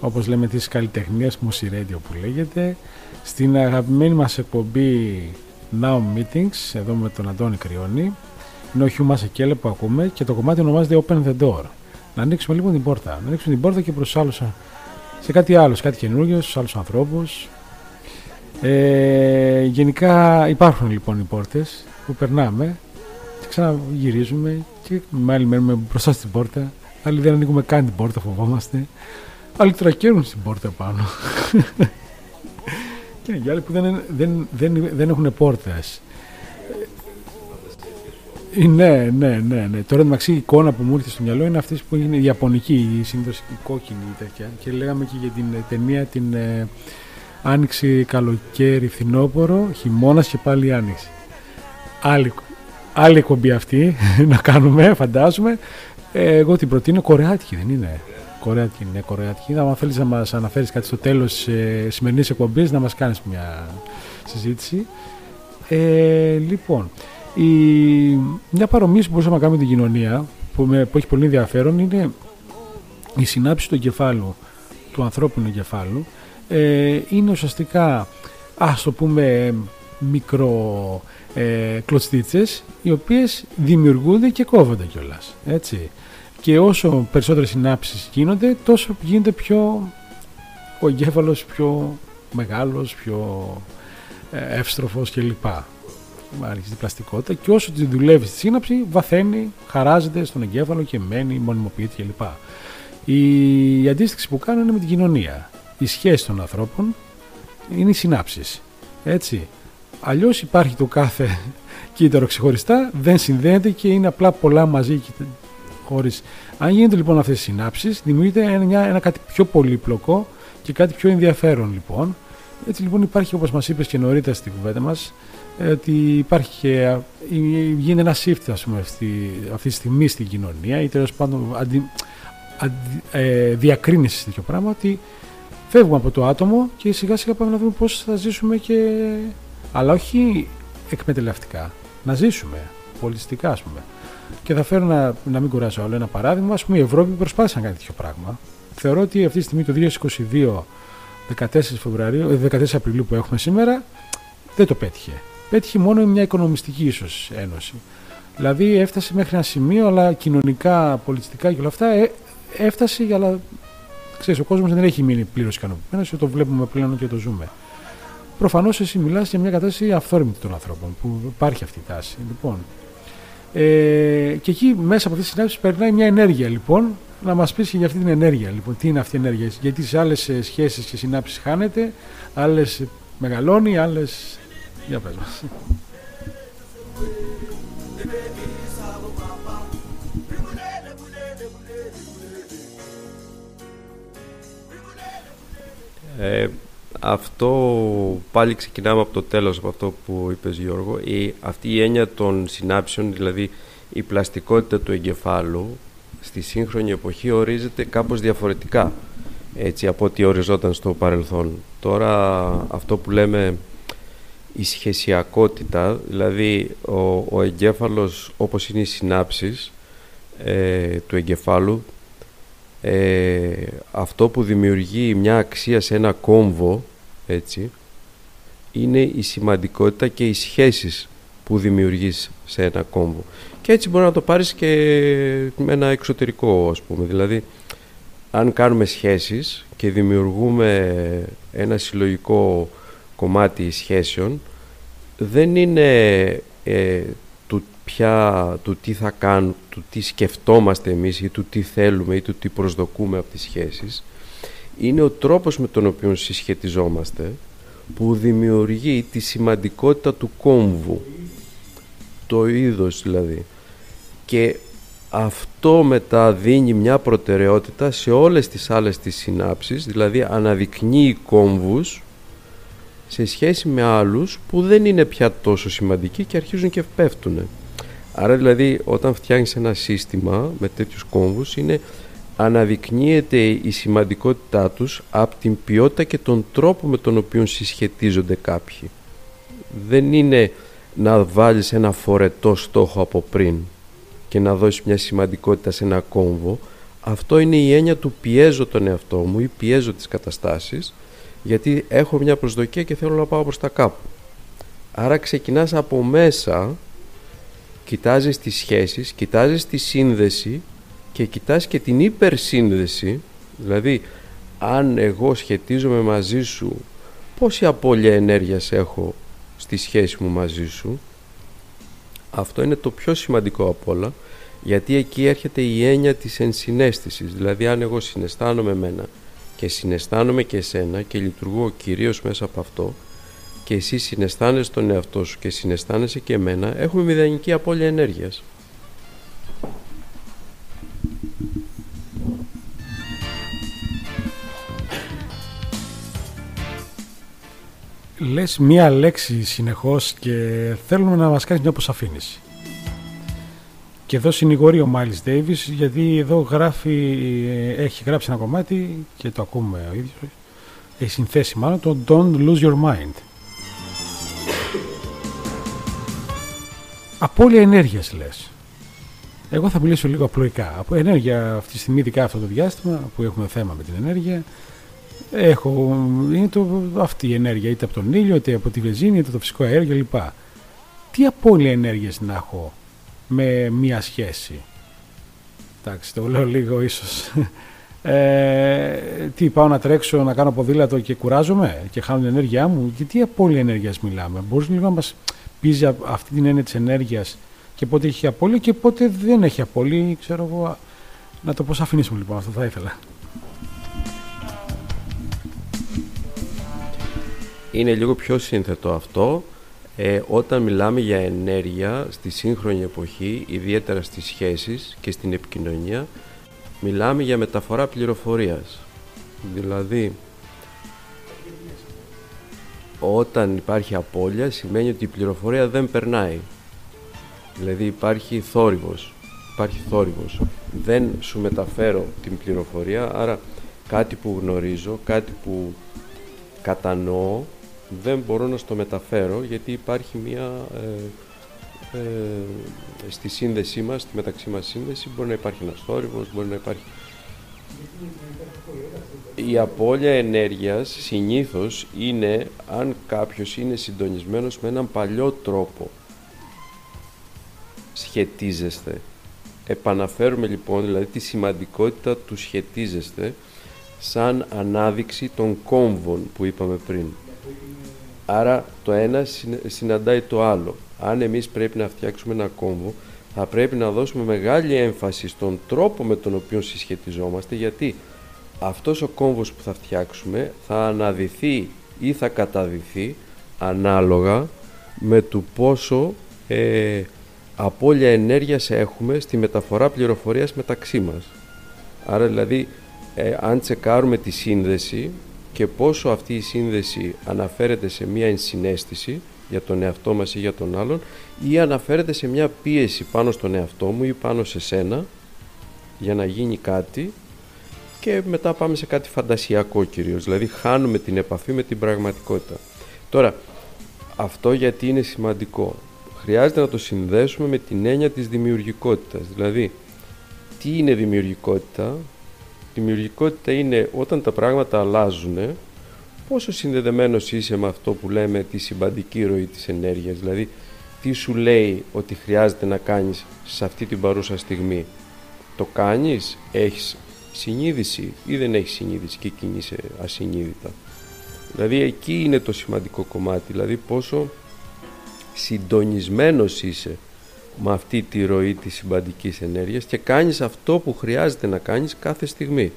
όπως λέμε της καλλιτεχνίας μουσιρέντιο που λέγεται στην αγαπημένη μας εκπομπή Now Meetings εδώ με τον Αντώνη Κρυώνη. Είναι ο Χιούμας Εκέλε που ακούμε και το κομμάτι ονομάζεται Open the Door. Να ανοίξουμε λίγο την πόρτα να ανοίξουμε την πόρτα και προς άλλους σε κάτι άλλο, σε κάτι καινούργιο, στους άλλους ανθρώπους. Ε, γενικά υπάρχουν λοιπόν οι πόρτες που περνάμε. και ξαναγυρίζουμε και άλλοι μένουμε μπροστά στην πόρτα άλλοι δεν ανοίγουμε καν την πόρτα φοβόμαστε άλλοι τρακέρουν στην πόρτα πάνω [LAUGHS] και είναι και άλλοι που δεν, δεν, δεν, δεν έχουν πόρτες ε, ναι, ναι, ναι, ναι. Τώρα μεταξύ η εικόνα που μου ήρθε στο μυαλό είναι αυτή που είναι η Ιαπωνική, η συνήθω η κόκκινη τέτοια. Και λέγαμε και για την ταινία την ε, Άνοιξη, καλοκαίρι, φθινόπωρο, χειμώνας και πάλι άνοιξη. Άλλη, άλλη εκπομπή αυτή [LAUGHS] να κάνουμε, φαντάζομαι. Ε, εγώ την προτείνω κορεάτικη, δεν είναι; Κορεάτικη, ναι, κορεάτικη. Αν θέλεις να μας αναφέρεις κάτι στο τέλος της ε, σημερινής εκπομπής, να μας κάνεις μια συζήτηση. Ε, λοιπόν, η, μια παρομοίωση που μπορούσαμε να κάνουμε την κοινωνία, που, με, που έχει πολύ ενδιαφέρον, είναι η συνάψη του εγκεφάλου, του ανθρώπινου εγκεφάλου, ε, είναι ουσιαστικά ας το πούμε μικρο ε, κλωστίτσες οι οποίες δημιουργούνται και κόβονται κιόλας έτσι και όσο περισσότερες συνάψεις γίνονται τόσο γίνεται πιο ο εγκέφαλος πιο μεγάλος πιο ε, εύστροφος κλπ αρχίζει πλαστικότητα και όσο τη δουλεύει στη σύναψη βαθαίνει, χαράζεται στον εγκέφαλο και μένει, μονιμοποιείται κλπ. Η, η αντίστοιξη που κάνω είναι με την κοινωνία η σχέση των ανθρώπων είναι οι συνάψεις. Έτσι. Αλλιώς υπάρχει το κάθε [LAUGHS] κύτταρο ξεχωριστά, δεν συνδέεται και είναι απλά πολλά μαζί και χωρίς. Αν γίνεται λοιπόν αυτές οι συνάψεις, δημιουργείται ένα, ένα κάτι πιο πολύπλοκο και κάτι πιο ενδιαφέρον λοιπόν. Έτσι λοιπόν υπάρχει όπως μας είπες και νωρίτερα στην κουβέντα μας, ότι υπάρχει και γίνεται ένα shift ας πούμε, αυτή, αυτή τη στιγμή στην κοινωνία ή τέλος πάντων αντι, αντι, ε, διακρίνηση τέτοιο πράγμα ότι φεύγουμε από το άτομο και σιγά σιγά πάμε να δούμε πώς θα ζήσουμε και... αλλά όχι εκμεταλλευτικά, να ζήσουμε πολιτιστικά ας πούμε. Και θα φέρω να, να μην κουράσω άλλο ένα παράδειγμα, ας πούμε η Ευρώπη προσπάθησε να κάνει τέτοιο πράγμα. Θεωρώ ότι αυτή τη στιγμή το 2022, 14, Φεβρουαρίου, 14 ε, Απριλίου που έχουμε σήμερα, δεν το πέτυχε. πέτυχε μόνο μια οικονομιστική ίσως ένωση. Δηλαδή έφτασε μέχρι ένα σημείο, αλλά κοινωνικά, πολιτιστικά και όλα αυτά ε, έφτασε, αλλά ξέρεις, ο κόσμος δεν έχει μείνει πλήρως ικανοποιημένος, το βλέπουμε πλέον και το ζούμε. Προφανώς εσύ μιλάς για μια κατάσταση αυθόρμητη των ανθρώπων, που υπάρχει αυτή η τάση. Λοιπόν, ε, και εκεί μέσα από αυτή τη συνάντηση περνάει μια ενέργεια λοιπόν, να μας πεις και για αυτή την ενέργεια λοιπόν, τι είναι αυτή η ενέργεια, γιατί σε άλλες ε, σχέσεις και συνάψεις χάνεται, άλλες μεγαλώνει, άλλες... Για πες μας. Ε, αυτό πάλι ξεκινάμε από το τέλος από αυτό που είπες Γιώργο. Η, αυτή η έννοια των συνάψεων δηλαδή η πλαστικότητα του εγκεφάλου στη σύγχρονη εποχή ορίζεται κάπως διαφορετικά έτσι από ό,τι οριζόταν στο παρελθόν. Τώρα αυτό που λέμε η σχεσιακότητα δηλαδή ο, ο εγκέφαλος όπως είναι οι συνάψεις ε, του εγκεφάλου ε, αυτό που δημιουργεί μια αξία σε ένα κόμβο έτσι είναι η σημαντικότητα και οι σχέσεις που δημιουργείς σε ένα κόμβο. Και έτσι μπορεί να το πάρεις και με ένα εξωτερικό ας πούμε. Δηλαδή αν κάνουμε σχέσεις και δημιουργούμε ένα συλλογικό κομμάτι σχέσεων δεν είναι ε, πια του τι θα κάνουμε, του τι σκεφτόμαστε εμείς ή του τι θέλουμε ή του τι προσδοκούμε από τις σχέσεις είναι ο τρόπος με τον οποίο συσχετιζόμαστε που δημιουργεί τη σημαντικότητα του κόμβου το είδος δηλαδή και αυτό μετά δίνει μια προτεραιότητα σε όλες τις άλλες τις συνάψεις δηλαδή αναδεικνύει κόμβους σε σχέση με άλλους που δεν είναι πια τόσο σημαντικοί και αρχίζουν και πέφτουν. Άρα δηλαδή όταν φτιάχνεις ένα σύστημα με τέτοιους κόμβους είναι αναδεικνύεται η σημαντικότητά τους από την ποιότητα και τον τρόπο με τον οποίο συσχετίζονται κάποιοι. Δεν είναι να βάλεις ένα φορετό στόχο από πριν και να δώσεις μια σημαντικότητα σε ένα κόμβο. Αυτό είναι η έννοια του πιέζω τον εαυτό μου ή πιέζω τις καταστάσεις γιατί έχω μια προσδοκία και θέλω να πάω προς τα κάπου. Άρα ξεκινάς από μέσα κοιτάζεις τις σχέσεις, κοιτάζεις τη σύνδεση και κοιτάς και την υπερσύνδεση, δηλαδή αν εγώ σχετίζομαι μαζί σου, πόση απώλεια ενέργειας έχω στη σχέση μου μαζί σου, αυτό είναι το πιο σημαντικό από όλα, γιατί εκεί έρχεται η έννοια της ενσυναίσθησης, δηλαδή αν εγώ συναισθάνομαι εμένα και συναισθάνομαι και εσένα και λειτουργώ κυρίως μέσα από αυτό, και εσύ συναισθάνεσαι τον εαυτό σου και συναισθάνεσαι και εμένα, έχουμε μηδενική απώλεια ενέργειας. Λες μία λέξη συνεχώς και θέλουμε να μας κάνεις μια αποσαφήνιση. Και εδώ συνηγορεί ο Miles Davis γιατί εδώ γράφει, έχει γράψει ένα κομμάτι και το ακούμε ο ίδιος, έχει συνθέσει μάλλον το Don't Lose Your Mind. Απόλυα ενέργειας λες. Εγώ θα μιλήσω λίγο απλοϊκά. Από ενέργεια αυτή τη στιγμή, ειδικά αυτό το διάστημα που έχουμε θέμα με την ενέργεια, έχω, είναι το, αυτή η ενέργεια είτε από τον ήλιο, είτε από τη βεζίνη, είτε από το φυσικό αέριο κλπ. Τι απόλυα ενέργειας να έχω με μία σχέση; Εντάξει, το λέω λίγο ίσως. Ε, τι πάω να τρέξω, να κάνω ποδήλατο και κουράζομαι και χάνω την ενέργειά μου; Και τι απόλυα ενέργειας μιλάμε; Μπορείς λίγο να μας πίζει αυτή την έννοια της ενέργειας και πότε έχει απόλυτη και πότε δεν έχει απόλυτη, ξέρω εγώ. Να το πώς αφηνήσουμε λοιπόν, αυτό θα ήθελα. Είναι λίγο πιο σύνθετο αυτό. Ε, όταν μιλάμε για ενέργεια στη σύγχρονη εποχή, ιδιαίτερα στις σχέσεις και στην επικοινωνία, μιλάμε για μεταφορά πληροφορίας. Δηλαδή, όταν υπάρχει απώλεια σημαίνει ότι η πληροφορία δεν περνάει. Δηλαδή υπάρχει θόρυβος. Υπάρχει θόρυβος. Δεν σου μεταφέρω την πληροφορία, άρα κάτι που γνωρίζω, κάτι που κατανοώ, δεν μπορώ να στο μεταφέρω γιατί υπάρχει μια... Ε, ε, στη σύνδεσή μας, στη μεταξύ μας σύνδεση, μπορεί να υπάρχει ένας θόρυβος, μπορεί να υπάρχει Η απώλεια ενέργειας συνήθως είναι αν κάποιος είναι συντονισμένος με έναν παλιό τρόπο. Σχετίζεστε. Επαναφέρουμε λοιπόν δηλαδή τη σημαντικότητα του σχετίζεστε σαν ανάδειξη των κόμβων που είπαμε πριν. Άρα το ένα συναντάει το άλλο. Αν εμείς πρέπει να φτιάξουμε ένα κόμβο, θα πρέπει να δώσουμε μεγάλη έμφαση στον τρόπο με τον οποίο συσχετιζόμαστε, γιατί αυτός ο κόμβος που θα φτιάξουμε θα αναδυθεί ή θα καταδυθεί ανάλογα με το πόσο ε, απώλεια ενέργειας έχουμε στη μεταφορά πληροφορίας μεταξύ μας. Άρα δηλαδή ε, αν τσεκάρουμε τη σύνδεση και πόσο αυτή η σύνδεση αναφέρεται σε μια ενσυναίσθηση για τον εαυτό μας ή για τον άλλον ή αναφέρεται σε μια πίεση πάνω στον εαυτό μου ή πάνω σε σένα για να γίνει κάτι και μετά πάμε σε κάτι φαντασιακό κυρίως, δηλαδή χάνουμε την επαφή με την πραγματικότητα. Τώρα, αυτό γιατί είναι σημαντικό. Χρειάζεται να το συνδέσουμε με την έννοια της δημιουργικότητας. Δηλαδή, τι είναι δημιουργικότητα, Δημιουργικότητα είναι όταν τα πράγματα αλλάζουν, πόσο συνδεδεμένος είσαι με αυτό που λέμε τη συμπαντική ροή της ενέργειας, δηλαδή τι σου λέει ότι χρειάζεται να κάνεις σε αυτή την παρούσα στιγμή. Το κάνεις, έχεις συνείδηση ή δεν έχεις συνείδηση και κινείσαι ασυνείδητα; Δηλαδή εκεί είναι το σημαντικό κομμάτι, δηλαδή πόσο συντονισμένος είσαι με αυτή τη ροή της συμπαντικής ενέργειας και κάνεις αυτό που χρειάζεται να κάνεις κάθε στιγμή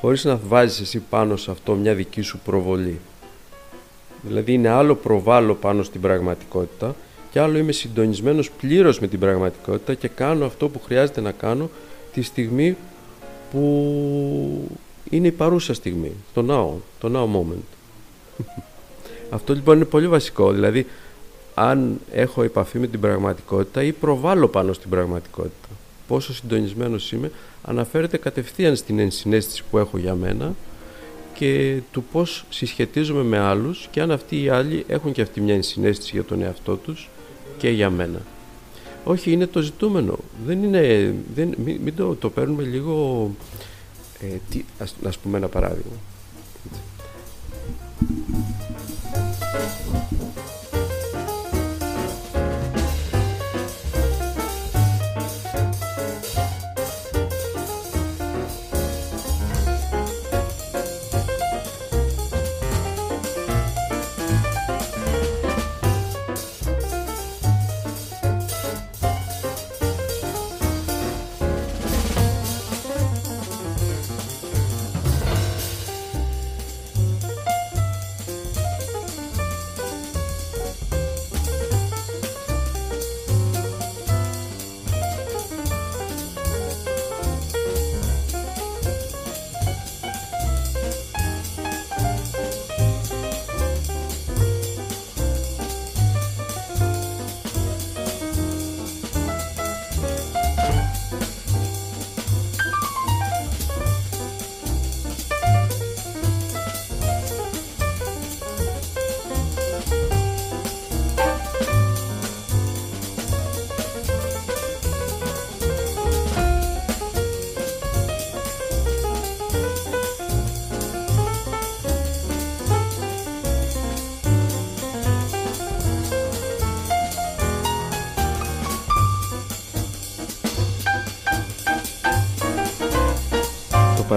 χωρίς να βάζεις εσύ πάνω σε αυτό μια δική σου προβολή. Δηλαδή είναι άλλο προβάλλω πάνω στην πραγματικότητα και άλλο είμαι συντονισμένος πλήρως με την πραγματικότητα και κάνω αυτό που χρειάζεται να κάνω τη στιγμή που είναι η παρούσα στιγμή, το now, το now moment. αυτό λοιπόν είναι πολύ βασικό, δηλαδή αν έχω επαφή με την πραγματικότητα ή προβάλλω πάνω στην πραγματικότητα. Πόσο συντονισμένος είμαι αναφέρεται κατευθείαν στην ενσυναίσθηση που έχω για μένα και του πώς συσχετίζομαι με άλλους και αν αυτοί οι άλλοι έχουν και αυτή μια ενσυναίσθηση για τον εαυτό τους και για μένα. Όχι, είναι το ζητούμενο. Δεν είναι, δεν, μην, το, το παίρνουμε λίγο... Ε, τι, ας, ας πούμε ένα παράδειγμα.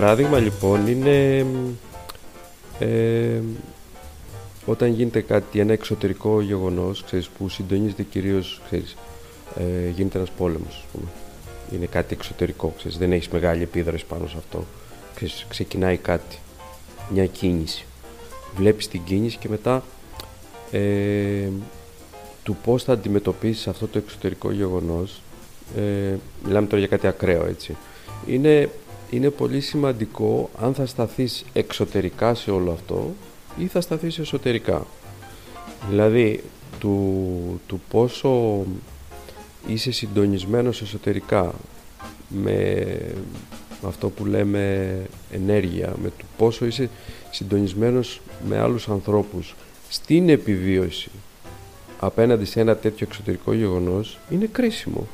Παράδειγμα λοιπόν είναι ε, όταν γίνεται κάτι, ένα εξωτερικό γεγονός ξέρεις, που συντονίζεται κυρίως, ξέρεις, ε, γίνεται ένας πόλεμος, πούμε. είναι κάτι εξωτερικό, ξέρεις, δεν έχεις μεγάλη επίδραση πάνω σε αυτό, ξέρεις, ξεκινάει κάτι, μια κίνηση, βλέπεις την κίνηση και μετά ε, του πώς θα αντιμετωπίσεις αυτό το εξωτερικό γεγονός, ε, μιλάμε τώρα για κάτι ακραίο έτσι, είναι είναι πολύ σημαντικό αν θα σταθείς εξωτερικά σε όλο αυτό ή θα σταθείς εσωτερικά. Δηλαδή, του, του πόσο είσαι συντονισμένος εσωτερικά με αυτό που λέμε ενέργεια, με το πόσο είσαι συντονισμένος με άλλους ανθρώπους στην επιβίωση απέναντι σε ένα τέτοιο εξωτερικό γεγονός είναι κρίσιμο.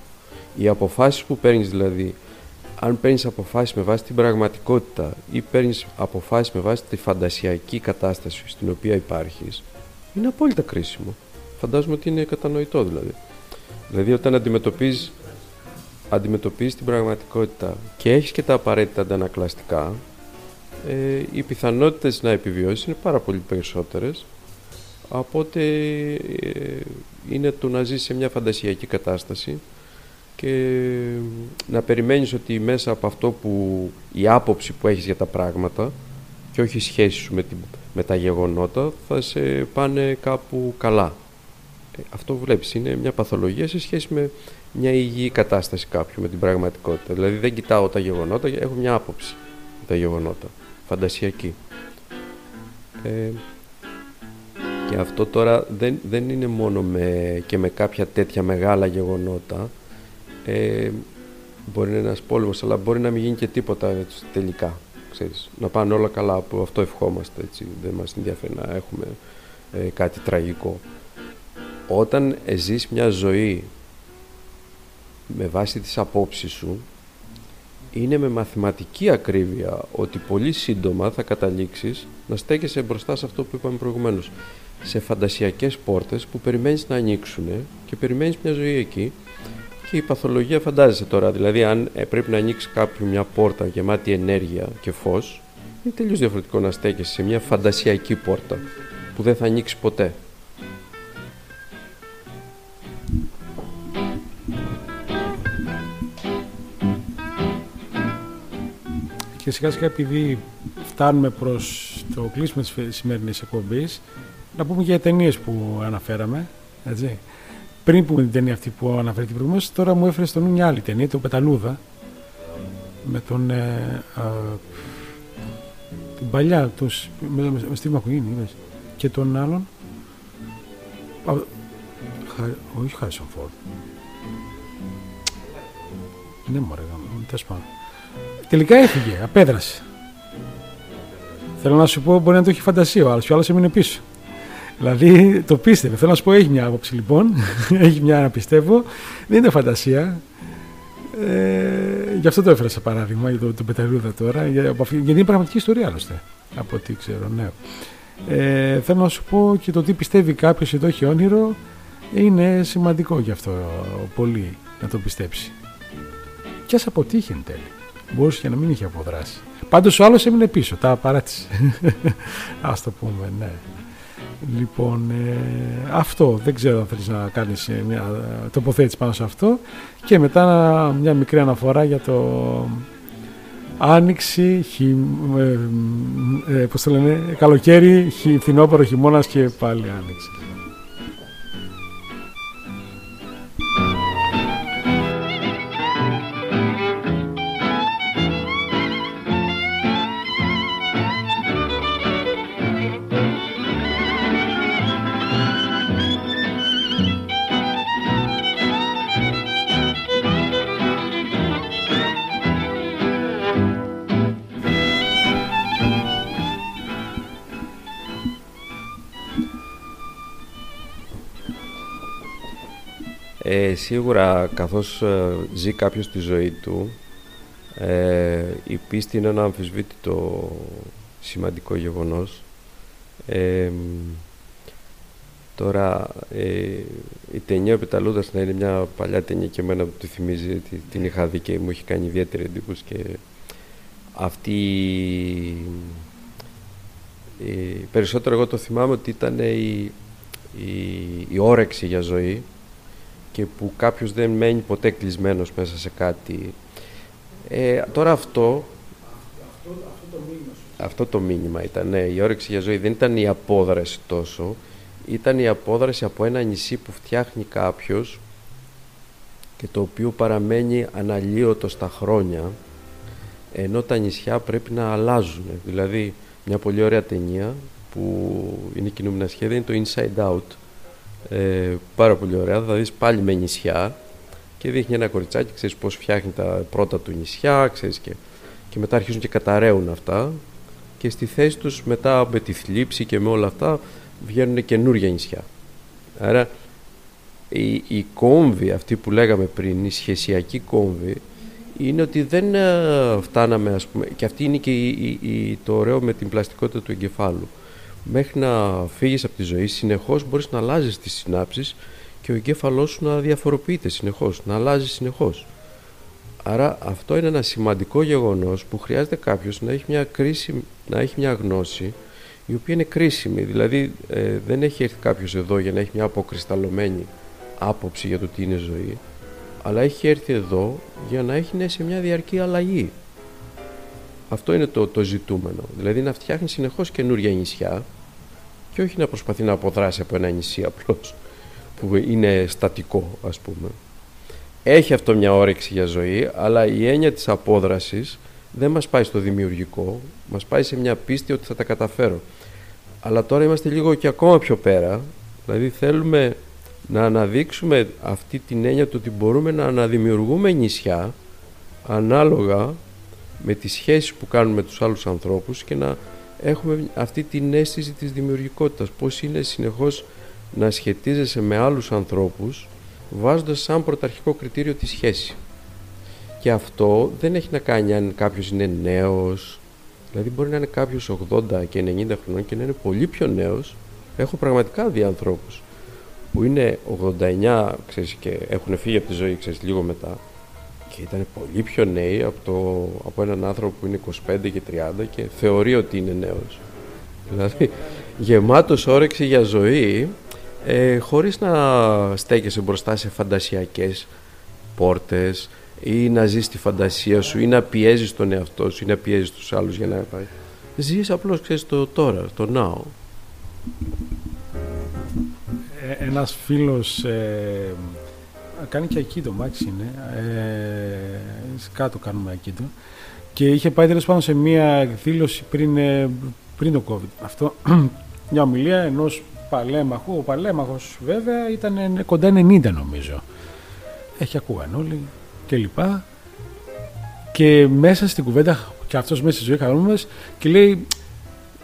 Οι αποφάσεις που παίρνεις δηλαδή αν παίρνεις αποφάσεις με βάση την πραγματικότητα ή παίρνεις αποφάσεις με βάση τη φαντασιακή κατάσταση στην οποία υπάρχεις, είναι απόλυτα κρίσιμο. Φαντάζομαι ότι είναι κατανοητό δηλαδή. Δηλαδή, όταν αντιμετωπίζει αντιμετωπίζεις την πραγματικότητα και έχεις και τα απαραίτητα αντανακλαστικά, ε, οι πιθανότητες να επιβιώσεις είναι πάρα πολύ περισσότερες από ότι ε, είναι το να ζεις σε μια φαντασιακή κατάσταση και να περιμένεις ότι μέσα από αυτό που η άποψη που έχεις για τα πράγματα και όχι η σχέση σου με, με τα γεγονότα θα σε πάνε κάπου καλά. Ε, αυτό βλέπεις είναι μια παθολογία σε σχέση με μια υγιή κατάσταση κάποιου με την πραγματικότητα. Δηλαδή δεν κοιτάω τα γεγονότα, έχω μια άποψη για τα γεγονότα. Φαντασιακή. Ε, και αυτό τώρα δεν, δεν είναι μόνο με, και με κάποια τέτοια μεγάλα γεγονότα. Ε, μπορεί να είναι ένας πόλεμος, αλλά μπορεί να μην γίνει και τίποτα έτσι, τελικά. Ξέρεις, να πάνε όλα καλά, που αυτό ευχόμαστε. Έτσι. Δεν μας ενδιαφέρει να έχουμε ε, κάτι τραγικό. Όταν ζεις μια ζωή με βάση τις απόψεις σου είναι με μαθηματική ακρίβεια ότι πολύ σύντομα θα καταλήξεις να στέκεσαι μπροστά σε αυτό που είπαμε προηγουμένως σε φαντασιακές πόρτες που περιμένεις να ανοίξουν και περιμένεις μια ζωή εκεί και η παθολογία φαντάζεσαι τώρα δηλαδή αν ε, πρέπει να ανοίξει κάποιο μια πόρτα γεμάτη ενέργεια και φως είναι τελείως διαφορετικό να στέκεσαι σε μια φαντασιακή πόρτα που δεν θα ανοίξει ποτέ Και σιγά σιγά επειδή φτάνουμε προς το κλείσιμο της σημερινής εκπομπής, να πούμε για ταινίες που αναφέραμε. Έτσι. Πριν πούμε την ταινία αυτή που αναφέρθηκε προηγουμένω, τώρα μου έφερε στο νου μια άλλη ταινία, το Πεταλούδα. Με τον. Ε, την παλιά, το, με, με, με Στίβ Μακουίνι, Και τον άλλον. Α, χα, όχι Χάρισον Φόρντ. Ναι, μωρέ, τέλος πάντων. Τελικά έφυγε, απέδρασε. Θέλω να σου πω, μπορεί να το έχει φαντασία ο άλλος, και ο άλλος έμεινε πίσω. Δηλαδή το πίστευε. Θέλω να σου πω, έχει μια άποψη λοιπόν. [LAUGHS] έχει μια να πιστεύω. Δεν είναι φαντασία. Ε, γι' αυτό το έφερα σε παράδειγμα για το, το Πεταλούδα τώρα. Για, γιατί είναι πραγματική ιστορία άλλωστε. Από ό,τι ξέρω, ναι. Ε, θέλω να σου πω και το τι πιστεύει κάποιος εδώ έχει όνειρο είναι σημαντικό γι' αυτό πολύ να το πιστέψει. Και ας αποτύχει εν τέλει. Μπορούσε και να μην είχε αποδράσει. Πάντως ο άλλος έμεινε πίσω, τα παράτησε. [LAUGHS] Α το πούμε, ναι. Λοιπόν, ε, αυτό δεν ξέρω αν θέλεις να κάνεις ε, μια τοποθέτηση πάνω σε αυτό και μετά μια μικρή αναφορά για το άνοιξη, χει, ε, ε, πώς το λένε, καλοκαίρι, χει, φθινόπωρο, χειμώνας και πάλι άνοιξη. Ε, σίγουρα καθώς ε, ζει κάποιος τη ζωή του ε, η πίστη είναι ένα αμφισβήτητο σημαντικό γεγονός. Ε, τώρα η ταινία «Ο Πεταλούδας» να είναι μια παλιά ταινία και εμένα που τη θυμίζει την είχα δει και μου έχει κάνει ιδιαίτερη εντύπωση και αυτή περισσότερο εγώ το θυμάμαι ότι ήταν η, η, η όρεξη για ζωή και που κάποιος δεν μένει ποτέ κλεισμένος μέσα σε κάτι. Ε, τώρα αυτό... Αυτό, αυτό, το μήνυμα αυτό το μήνυμα ήταν, ναι. Η όρεξη για ζωή δεν ήταν η απόδραση τόσο. Ήταν η απόδραση από ένα νησί που φτιάχνει κάποιος και το οποίο παραμένει αναλύωτο στα χρόνια ενώ τα νησιά πρέπει να αλλάζουν. Δηλαδή, μια πολύ ωραία ταινία που είναι κινούμενα σχέδια είναι το Inside Out ε, πάρα πολύ ωραία. Θα δεις πάλι με νησιά και δείχνει ένα κοριτσάκι, ξέρεις πώς φτιάχνει τα πρώτα του νησιά, ξέρεις και, και μετά αρχίζουν και καταραίουν αυτά και στη θέση τους μετά με τη θλίψη και με όλα αυτά βγαίνουν καινούργια νησιά. Άρα η, η κόμβη αυτή που λέγαμε πριν, η σχεσιακή κόμβη, είναι ότι δεν ε, φτάναμε, ας πούμε, και αυτή είναι και η, η- η- το ωραίο με την πλαστικότητα του εγκεφάλου. Μέχρι να φύγεις από τη ζωή, συνεχώς μπορείς να αλλάζεις τις συνάψεις και ο εγκέφαλός σου να διαφοροποιείται συνεχώς, να αλλάζει συνεχώς. Άρα αυτό είναι ένα σημαντικό γεγονός που χρειάζεται κάποιος να έχει μια, κρίση, να έχει μια γνώση η οποία είναι κρίσιμη. Δηλαδή ε, δεν έχει έρθει κάποιος εδώ για να έχει μια αποκρισταλωμένη άποψη για το τι είναι ζωή, αλλά έχει έρθει εδώ για να έχει ναι, σε μια διαρκή αλλαγή. Αυτό είναι το, το ζητούμενο. Δηλαδή να φτιάχνει συνεχώς καινούργια νησιά και όχι να προσπαθεί να αποδράσει από ένα νησί απλώς που είναι στατικό ας πούμε. Έχει αυτό μια όρεξη για ζωή, αλλά η έννοια της απόδρασης δεν μας πάει στο δημιουργικό, μας πάει σε μια πίστη ότι θα τα καταφέρω. Αλλά τώρα είμαστε λίγο και ακόμα πιο πέρα, δηλαδή θέλουμε να αναδείξουμε αυτή την έννοια του ότι μπορούμε να αναδημιουργούμε νησιά ανάλογα με τις σχέσεις που κάνουμε με τους άλλους ανθρώπους και να έχουμε αυτή την αίσθηση της δημιουργικότητας. Πώς είναι συνεχώς να σχετίζεσαι με άλλους ανθρώπους βάζοντας σαν πρωταρχικό κριτήριο τη σχέση. Και αυτό δεν έχει να κάνει αν κάποιος είναι νέος, δηλαδή μπορεί να είναι κάποιος 80 και 90 χρονών και να είναι πολύ πιο νέος. Έχω πραγματικά δει ανθρώπους που είναι 89 ξέρεις, και έχουν φύγει από τη ζωή ξέρεις, λίγο μετά και ήταν πολύ πιο νέοι από, το, από έναν άνθρωπο που είναι 25 και 30 και θεωρεί ότι είναι νέος. Δηλαδή γεμάτος όρεξη για ζωή ε, χωρίς να στέκεσαι μπροστά σε φαντασιακές πόρτες ή να ζεις τη φαντασία σου ή να πιέζεις τον εαυτό σου ή να πιέζεις τους άλλους για να πάει. Ζεις απλώς ξέρεις το τώρα, το now. Ε, ένας φίλος ε, κάνει και ακίτο, μάξι είναι. Ε, κάτω κάνουμε ακίτο. Και είχε πάει τέλος πάντων σε μία εκδήλωση πριν, ε, πριν το COVID. Αυτό [CLEARS THROAT] μια ομιλία ενός παλέμαχου. Ο παλέμαχος βέβαια ήταν ε, κοντά 90 νομίζω. Έχει ακούγαν όλοι και λοιπά. Και μέσα στην κουβέντα, και αυτός μέσα στη ζωή χαρούμενος, και λέει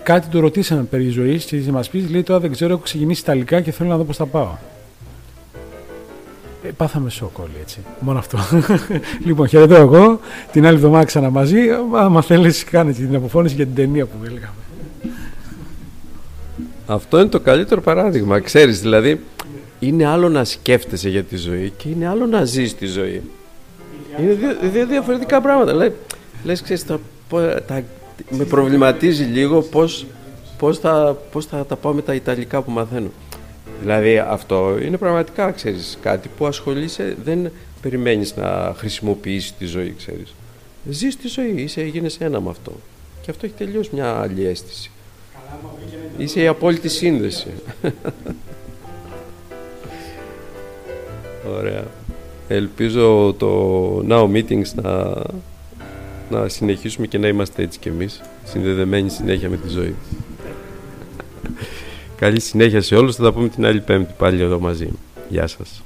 κάτι το ρωτήσαμε περί ζωής και μας πεις, λέει τώρα δεν ξέρω, έχω ξεκινήσει Ιταλικά και θέλω να δω πώς θα πάω. Ε, πάθαμε σοκ όλοι έτσι. Μόνο αυτό. [LAUGHS] λοιπόν, χαιρετώ εγώ. Την άλλη εβδομάδα ξανά μαζί. Άμα θέλεις κάνε την αποφώνηση για την ταινία που έλεγαμε. Αυτό είναι το καλύτερο παράδειγμα. Ξέρεις, δηλαδή, είναι άλλο να σκέφτεσαι για τη ζωή και είναι άλλο να ζεις τη ζωή. Είναι δύο, δύο διαφορετικά πράγματα. Λε, λες, ξέρεις, τα, τα, με προβληματίζει λίγο πώς, πώς, θα, πώς θα τα πάω με τα Ιταλικά που μαθαίνω. Δηλαδή αυτό είναι πραγματικά, ξέρεις, κάτι που ασχολείσαι, δεν περιμένεις να χρησιμοποιήσεις τη ζωή, ξέρεις. Ζεις τη ζωή, είσαι, γίνεσαι ένα με αυτό. Και αυτό έχει τελείως μια άλλη αίσθηση. Είσαι η απόλυτη σύνδεση. [LAUGHS] Ωραία. Ελπίζω το Now Meetings να, να συνεχίσουμε και να είμαστε έτσι κι εμείς, συνδεδεμένοι συνέχεια με τη ζωή. Καλή συνέχεια σε όλους, θα τα πούμε την άλλη πέμπτη πάλι εδώ μαζί. Γεια σας.